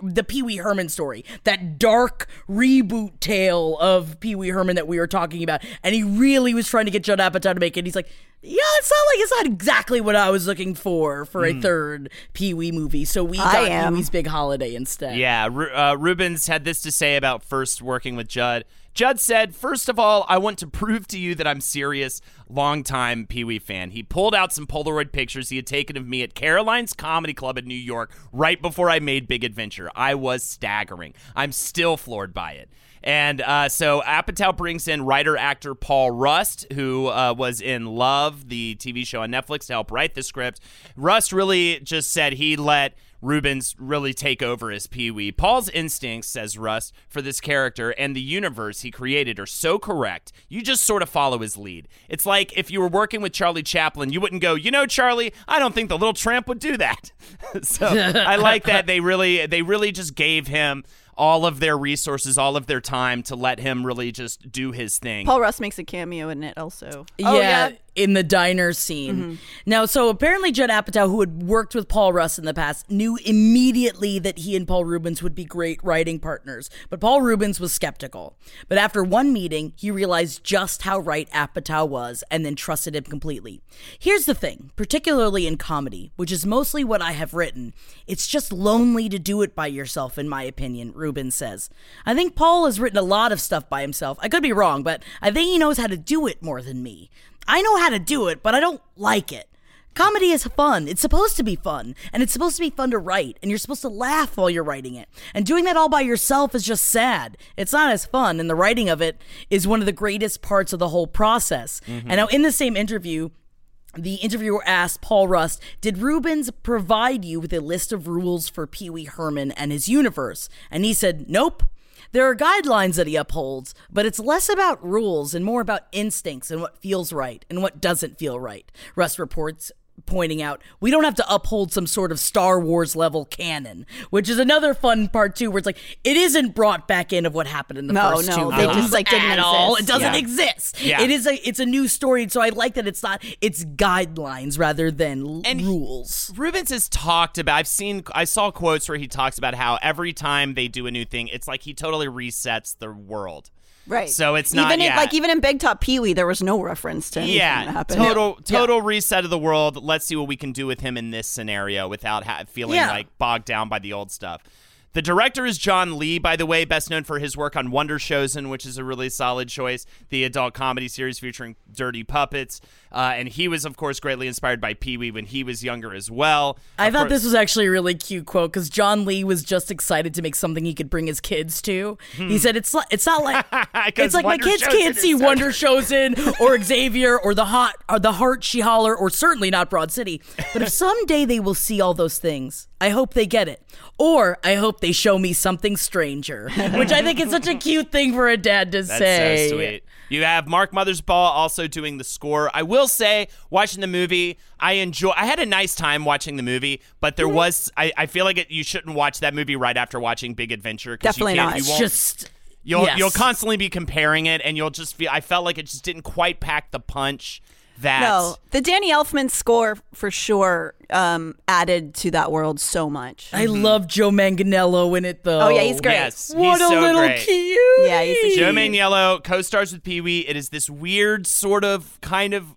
Speaker 1: the Pee Wee Herman story, that dark reboot tale of Pee Wee Herman that we were talking about. And he really was trying to get Judd Apatow to make it. He's like, yeah, it's not like it's not exactly what I was looking for for a third Pee Wee movie. So we
Speaker 3: I
Speaker 1: got Pee Wee's Big Holiday instead.
Speaker 2: Yeah, Ru- uh, Reubens had this to say about first working with Judd. Judd said, First of all, I want to prove to you that I'm serious. Longtime Pee Wee fan. He pulled out some Polaroid pictures he had taken of me at Caroline's Comedy Club in New York right before I made Big Adventure. I was staggering. I'm still floored by it. And uh, so Apatow brings in writer actor Paul Rust, who uh, was in Love, the TV show on Netflix, to help write the script. Rust really just said he let Reubens really take over as Pee Wee. Paul's instincts, says Rust, for this character and the universe he created are so correct, you just sort of follow his lead. It's like if you were working with Charlie Chaplin, you wouldn't go, you know, Charlie, I don't think the little tramp would do that. so I like that they really they really just gave him all of their resources, all of their time to let him really just do his thing.
Speaker 3: Paul Rust makes a cameo in it also.
Speaker 1: Oh, yeah,
Speaker 3: Oh, yeah.
Speaker 1: in the diner scene. Mm-hmm. Now, so apparently Judd Apatow, who had worked with Paul Rust in the past, knew immediately that he and Paul Reubens would be great writing partners. But Paul Reubens was skeptical. But after one meeting, he realized just how right Apatow was and then trusted him completely. Here's the thing, particularly in comedy, which is mostly what I have written, it's just lonely to do it by yourself, in my opinion, Reubens says. I think Paul has written a lot of stuff by himself. I could be wrong, but I think he knows how to do it more than me. I know how to do it, but I don't like it. Comedy is fun. It's supposed to be fun. And it's supposed to be fun to write. And you're supposed to laugh while you're writing it. And doing that all by yourself is just sad. It's not as fun. And the writing of it is one of the greatest parts of the whole process. Mm-hmm. And now, in the same interview, the interviewer asked Paul Rust, Did Reubens provide you with a list of rules for Pee Wee Herman and his universe? And he said, Nope. There are guidelines that he upholds, but it's less about rules and more about instincts and what feels right and what doesn't feel right. Rust reports pointing out we don't have to uphold some sort of Star Wars level canon, which is another fun part too, where it's like it isn't brought back in of what happened in the
Speaker 3: No,
Speaker 1: first
Speaker 3: no,
Speaker 1: two
Speaker 3: they
Speaker 1: films
Speaker 3: just, like, didn't
Speaker 1: at all. It doesn't
Speaker 2: Yeah.
Speaker 1: exist.
Speaker 2: Yeah.
Speaker 1: It is a it's a new story, so I like that it's not it's guidelines rather than
Speaker 2: And
Speaker 1: rules.
Speaker 2: Reubens has talked about. I've seen. I saw quotes where he talks about how every time they do a new thing, it's like he totally resets the world.
Speaker 3: Right.
Speaker 2: So it's not-
Speaker 3: even in,
Speaker 2: yeah.
Speaker 3: like even in Big Top Pee Wee, there was no reference to anything that
Speaker 2: Yeah,
Speaker 3: happened.
Speaker 2: total total reset of the world. Let's see what we can do with him in this scenario without ha- feeling
Speaker 1: Yeah.
Speaker 2: like bogged down by the old stuff. The director is John Lee, by the way, best known for his work on Wonder Showzen, which is a really solid choice, the adult comedy series featuring dirty puppets. Uh, and he was, of course, greatly inspired by Pee Wee when he was younger as well.
Speaker 1: I
Speaker 2: Of
Speaker 1: thought
Speaker 2: course-
Speaker 1: this was actually a really cute quote because John Lee was just excited to make something he could bring his kids to. He said, "It's like it's not like it's like my kids
Speaker 2: Showzen
Speaker 1: can't see
Speaker 2: so
Speaker 1: Wonder
Speaker 2: good."
Speaker 1: Showzen or Xavier or the hot or the Heart She Holler or certainly not Broad City. But if someday they will see all those things, I hope they get it, or I hope they show me something stranger." Which I think is such a cute thing for a dad to
Speaker 2: That's
Speaker 1: say.
Speaker 2: so sweet. You have Mark Mothersbaugh also doing the score. I will say, watching the movie, I enjoy. I had a nice time watching the movie, but there mm-hmm. was. I, I feel like it, you shouldn't watch that movie right after watching Big Adventure. 'cause
Speaker 3: Definitely
Speaker 2: you can't,
Speaker 3: not.
Speaker 2: You
Speaker 1: It's
Speaker 2: won't,
Speaker 1: just
Speaker 2: You'll
Speaker 1: yes.
Speaker 2: you'll constantly be comparing it, and you'll just feel. I felt like it just didn't quite pack the punch that.
Speaker 3: No, the Danny Elfman score for sure um, added to that world so much.
Speaker 1: I love Joe Manganiello in it though.
Speaker 3: Oh, yeah, he's great.
Speaker 2: Yes,
Speaker 1: What
Speaker 2: he's
Speaker 1: a
Speaker 2: so
Speaker 1: little
Speaker 2: great.
Speaker 1: cute.
Speaker 3: Yeah, he's a
Speaker 2: Joe Maniello co-stars with Pee Wee. It is this weird sort of kind of.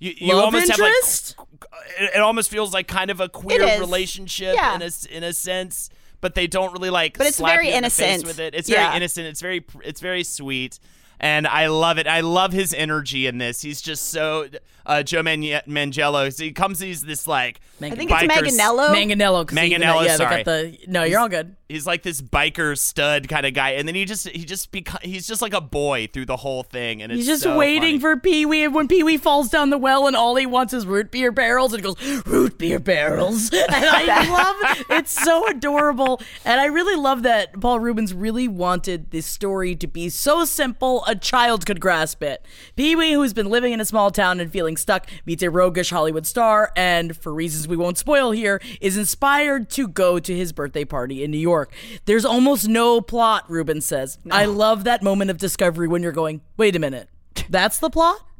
Speaker 2: You, you
Speaker 1: Love
Speaker 2: almost
Speaker 1: interest?
Speaker 2: have like it, it almost feels like kind of a queer relationship
Speaker 3: Yeah.
Speaker 2: in a s- in a sense, but they don't really like.
Speaker 3: But it's
Speaker 2: slap
Speaker 3: very
Speaker 2: you in
Speaker 3: innocent.
Speaker 2: with it. It's
Speaker 3: Yeah.
Speaker 2: very innocent. It's very it's very sweet. And I love it. I love his energy in this. He's just so uh, Joe Man- Mangello. So he comes. He's this like
Speaker 3: I think it's
Speaker 2: biker s-
Speaker 3: Manganiello.
Speaker 1: Manganiello. 'cause even Manganiello, Yeah,
Speaker 2: sorry.
Speaker 1: they got the. No, you're all good.
Speaker 2: he's like this biker stud kind of guy, and then he just he just beca- he's just like a boy through the whole thing, and it's
Speaker 1: He's just
Speaker 2: so
Speaker 1: waiting
Speaker 2: funny.
Speaker 1: for Pee Wee, and when Pee Wee falls down the well, and all he wants is root beer barrels, and he goes root beer barrels, and I love it's so adorable, and I really love that Paul Reubens really wanted this story to be so simple a child could grasp it. Pee Wee, who's been living in a small town and feeling stuck, meets a roguish Hollywood star, and for reasons we won't spoil here, is inspired to go to his birthday party in New York. There's almost no plot, Reubens says. I love that moment of discovery when you're going, wait a minute, that's the plot?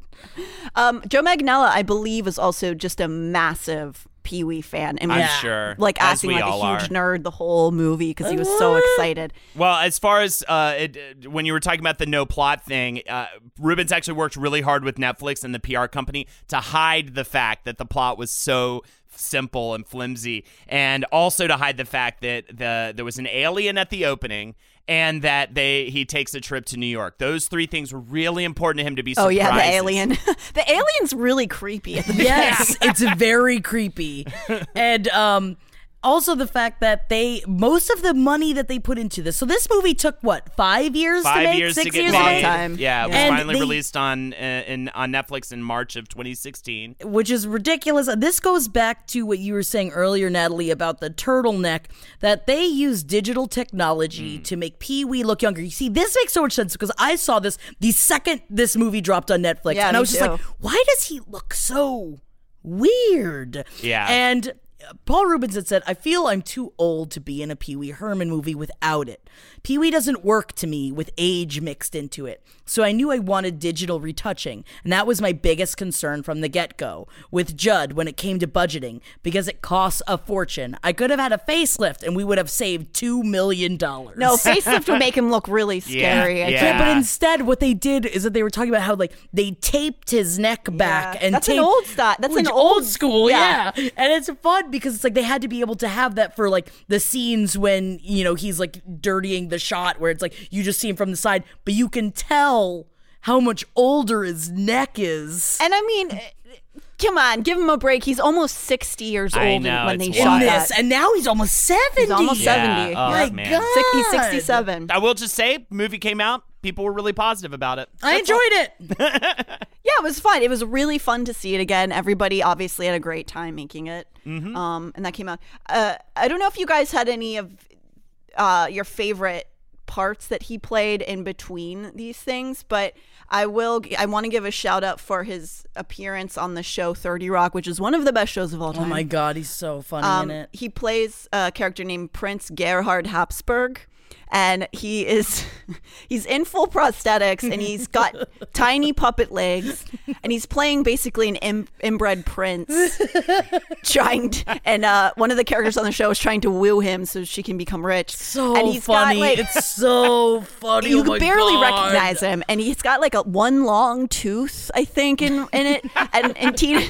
Speaker 3: Um, Joe Magnella, I believe, is also just a massive Pee Wee fan. And
Speaker 2: I'm sure,
Speaker 3: Like
Speaker 2: as
Speaker 3: acting
Speaker 2: we
Speaker 3: like a huge nerd the whole movie because he was so excited.
Speaker 2: Well, as far as uh, it, when you were talking about the no plot thing, uh, Reubens actually worked really hard with Netflix and the PR company to hide the fact that the plot was so simple and flimsy, and also to hide the fact that the there was an alien at the opening. And that they he takes a trip to New York. Those three things were really important to him to be. Surprised.
Speaker 3: Oh yeah, the alien. the alien's really creepy at the beginning.
Speaker 1: Yes, it's very creepy. And um also the fact that they most of the money that they put into this. So this movie took what, 5 years to
Speaker 2: Five
Speaker 1: make?
Speaker 2: years
Speaker 1: 6
Speaker 2: to get
Speaker 1: years
Speaker 2: made.
Speaker 1: to
Speaker 3: Long time.
Speaker 2: Yeah, it was
Speaker 1: And
Speaker 2: finally
Speaker 1: they-
Speaker 2: released on uh, in on Netflix in March of 2016.
Speaker 1: which is ridiculous. This goes back to what you were saying earlier, Natalie, about the turtleneck that they use digital technology
Speaker 2: Hmm.
Speaker 1: to make Pee Wee look younger. You see, this makes so much sense because I saw this the second this movie dropped on Netflix,
Speaker 3: Yeah,
Speaker 1: and I
Speaker 3: me
Speaker 1: was just like, why does he look so weird?
Speaker 2: Yeah.
Speaker 1: and. Paul Reubens had said, I feel I'm too old to be in a Pee Wee Herman movie without it. Pee Wee doesn't work to me with age mixed into it. So I knew I wanted digital retouching, and that was my biggest concern from the get go with Judd when it came to budgeting, because it costs a fortune. I could have had a facelift and we would have saved $2 million.
Speaker 3: No, facelift would make him look really scary. I
Speaker 2: yeah.
Speaker 1: Yeah, but instead, what they did is that they were talking about how like they taped his neck back,
Speaker 3: Yeah.
Speaker 1: and
Speaker 3: That's an old style- that's an
Speaker 1: which-
Speaker 3: old-
Speaker 1: school,
Speaker 3: yeah.
Speaker 1: yeah. And it's fun because it's like they had to be able to have that for like the scenes when you know he's like dirtying the shot, where it's like you just see him from the side, but you can tell how much older his neck is.
Speaker 3: And I mean, come on, give him a break. He's almost 60 years
Speaker 2: I
Speaker 3: old
Speaker 2: know,
Speaker 3: when they shot
Speaker 2: wild.
Speaker 3: that.
Speaker 1: this, and now he's almost seventy.
Speaker 3: He's almost
Speaker 2: Yeah.
Speaker 3: 70.
Speaker 2: Oh,
Speaker 1: My
Speaker 2: man.
Speaker 1: God,
Speaker 3: Six- he's 67.
Speaker 2: I will just say, movie came out. People were really positive about it.
Speaker 1: I enjoyed it.
Speaker 3: Yeah, it was fun. It was really fun to see it again. Everybody obviously had a great time making it.
Speaker 2: Mm-hmm.
Speaker 3: Um, and that came out. Uh, I don't know if you guys had any of uh, your favorite parts that he played in between these things, but I will. I want to give a shout out for his appearance on the show Thirty Rock, which is one of the best shows of all time Oh
Speaker 1: my god, he's so funny
Speaker 3: Um,
Speaker 1: in it.
Speaker 3: he plays a character named Prince Gerhard Habsburg. And he is he's in full prosthetics and he's got tiny puppet legs and he's playing basically an Im- inbred prince trying to, and uh, one of the characters on the show is trying to woo him so she can become rich
Speaker 1: So
Speaker 3: and he's
Speaker 1: funny.
Speaker 3: got like
Speaker 1: it's so funny.
Speaker 3: you
Speaker 1: oh
Speaker 3: barely
Speaker 1: God.
Speaker 3: recognize him, and he's got like a one long tooth, I think, in in it. and and Tina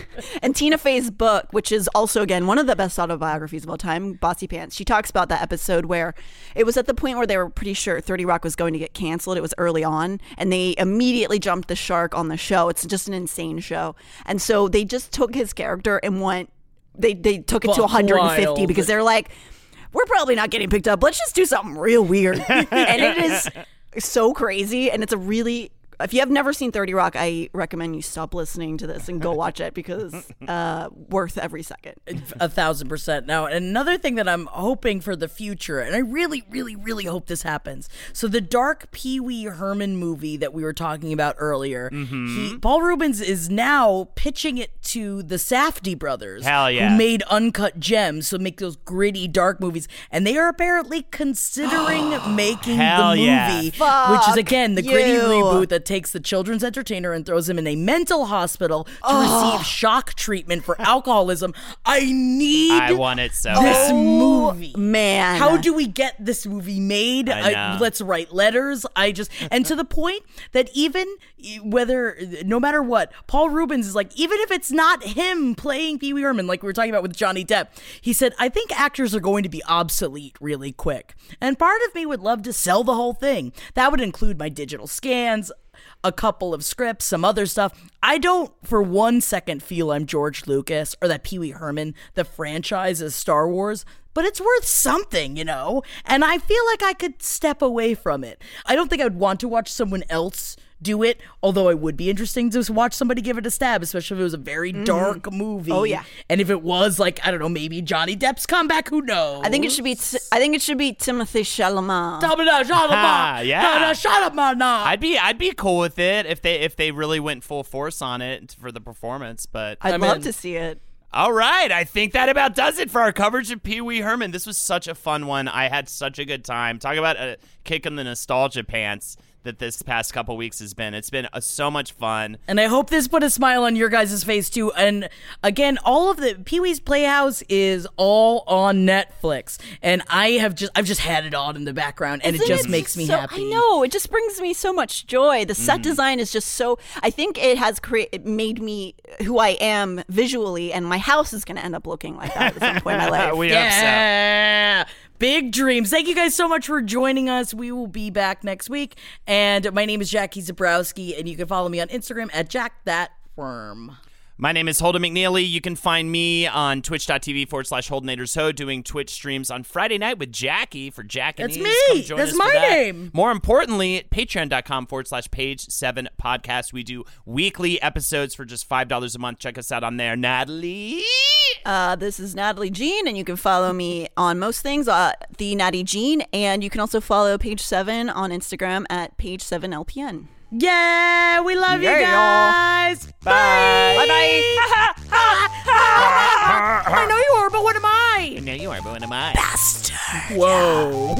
Speaker 3: and Tina Fey's book, which is also again one of the best autobiographies of all time, Bossy Pants. She talks about that episode where it was at the point where they were pretty sure Thirty Rock was going to get canceled. It was early on, and they immediately jumped the shark on the show. It's just an insane show, and so they just took his character and went. They they took it to 150
Speaker 1: wild.
Speaker 3: because they're like we're probably not getting picked up. Let's just do something real weird. and it is so crazy. And it's a really, if you have never seen 30 Rock, I recommend you stop listening to this and go watch it because uh, worth every second.
Speaker 1: a thousand percent now another thing that i'm hoping for the future and i really really really hope this happens so the dark pee-wee herman movie that we were talking about earlier he, paul reubens is now pitching it to the safdie brothers
Speaker 2: Hell yeah.
Speaker 1: who made uncut gems so make those gritty dark movies and they are apparently considering making
Speaker 2: Hell
Speaker 1: the
Speaker 2: yeah.
Speaker 1: movie which is again the gritty
Speaker 3: you.
Speaker 1: reboot that takes the children's entertainer and throws him in a mental hospital to receive shock treatment for alcoholism i need
Speaker 2: I want it so
Speaker 1: this
Speaker 2: bad.
Speaker 1: movie.
Speaker 3: Man.
Speaker 1: How do we get this movie made?
Speaker 2: I
Speaker 1: Uh,
Speaker 2: know.
Speaker 1: let's write letters. I just and to the point that even whether no matter what, Paul Reubens is like even if it's not him playing Pee Wee Herman, like we were talking about with Johnny Depp, he said I think actors are going to be obsolete really quick, and part of me would love to sell the whole thing. That would include my digital scans. A couple of scripts, some other stuff. I don't for one second feel I'm George Lucas or that Pee Wee Herman, the franchise is Star Wars, but it's worth something, you know? And I feel like I could step away from it. I don't think I'd want to watch someone else do it, although it would be interesting to watch somebody give it a stab, especially if it was a very dark movie.
Speaker 3: Oh, yeah.
Speaker 1: And if it was like, I don't know, maybe Johnny Depp's comeback, who knows?
Speaker 3: I think it should be. I think it should be Timothée Chalamet.
Speaker 1: Shut up, shut
Speaker 2: Ah, yeah.
Speaker 1: shut up, man, nah.
Speaker 2: I'd be I'd be cool with it if they if they really went full force on it for the performance, but
Speaker 3: I'd
Speaker 1: I'm
Speaker 3: love to see it.
Speaker 2: All right, I think that about does it for our coverage of Pee Wee Herman. This was such a fun one. I had such a good time. Talk about a kick in the nostalgia pants that this past couple weeks has been. It's been uh, so much fun.
Speaker 1: And I hope this put a smile on your guys' face too. And again, all of the Pee Wee's Playhouse is all on Netflix, and I have just I've just had it on in the background, and it
Speaker 3: Isn't
Speaker 1: just makes me
Speaker 3: so-
Speaker 1: happy.
Speaker 3: I know it just brings me so much joy. The
Speaker 2: Mm.
Speaker 3: set design is just so. I think it has created made me who I am visually, and my house is going to end up looking like that at some point in my life.
Speaker 2: we hope so.
Speaker 1: Big dreams. Thank you guys so much for joining us. We will be back next week. And my name is Jackie Zebrowski, and you can follow me on Instagram at Jack That Firm.
Speaker 2: My name is Holden McNeely. You can find me on twitch.tv forward slash HoldenAtorsHo doing Twitch streams on Friday night with Jackie for Jack and
Speaker 1: That's
Speaker 2: Ease.
Speaker 1: me. That's my
Speaker 2: that.
Speaker 1: name.
Speaker 2: More importantly, patreon.com forward slash page seven podcast. We do weekly episodes for just $5 a month. Check us out on there. Natalie.
Speaker 3: Uh, this is Natalie Jean, and you can follow me on most things, uh, the Natty Jean, and you can also follow Page Seven on Instagram at Page Seven LPN.
Speaker 1: Yeah, we love you
Speaker 2: Yeah.
Speaker 1: guys.
Speaker 2: Bye.
Speaker 1: Bye bye. I know you are, but what am I?
Speaker 2: No, you are, but what am I? Bastard.
Speaker 1: Whoa.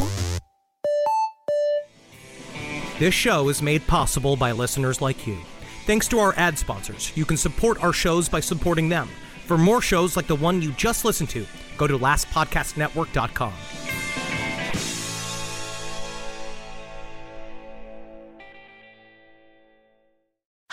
Speaker 5: This show is made possible by listeners like you. Thanks to our ad sponsors, you can support our shows by supporting them. For more shows like the one you just listened to, go to lastpodcastnetwork.com.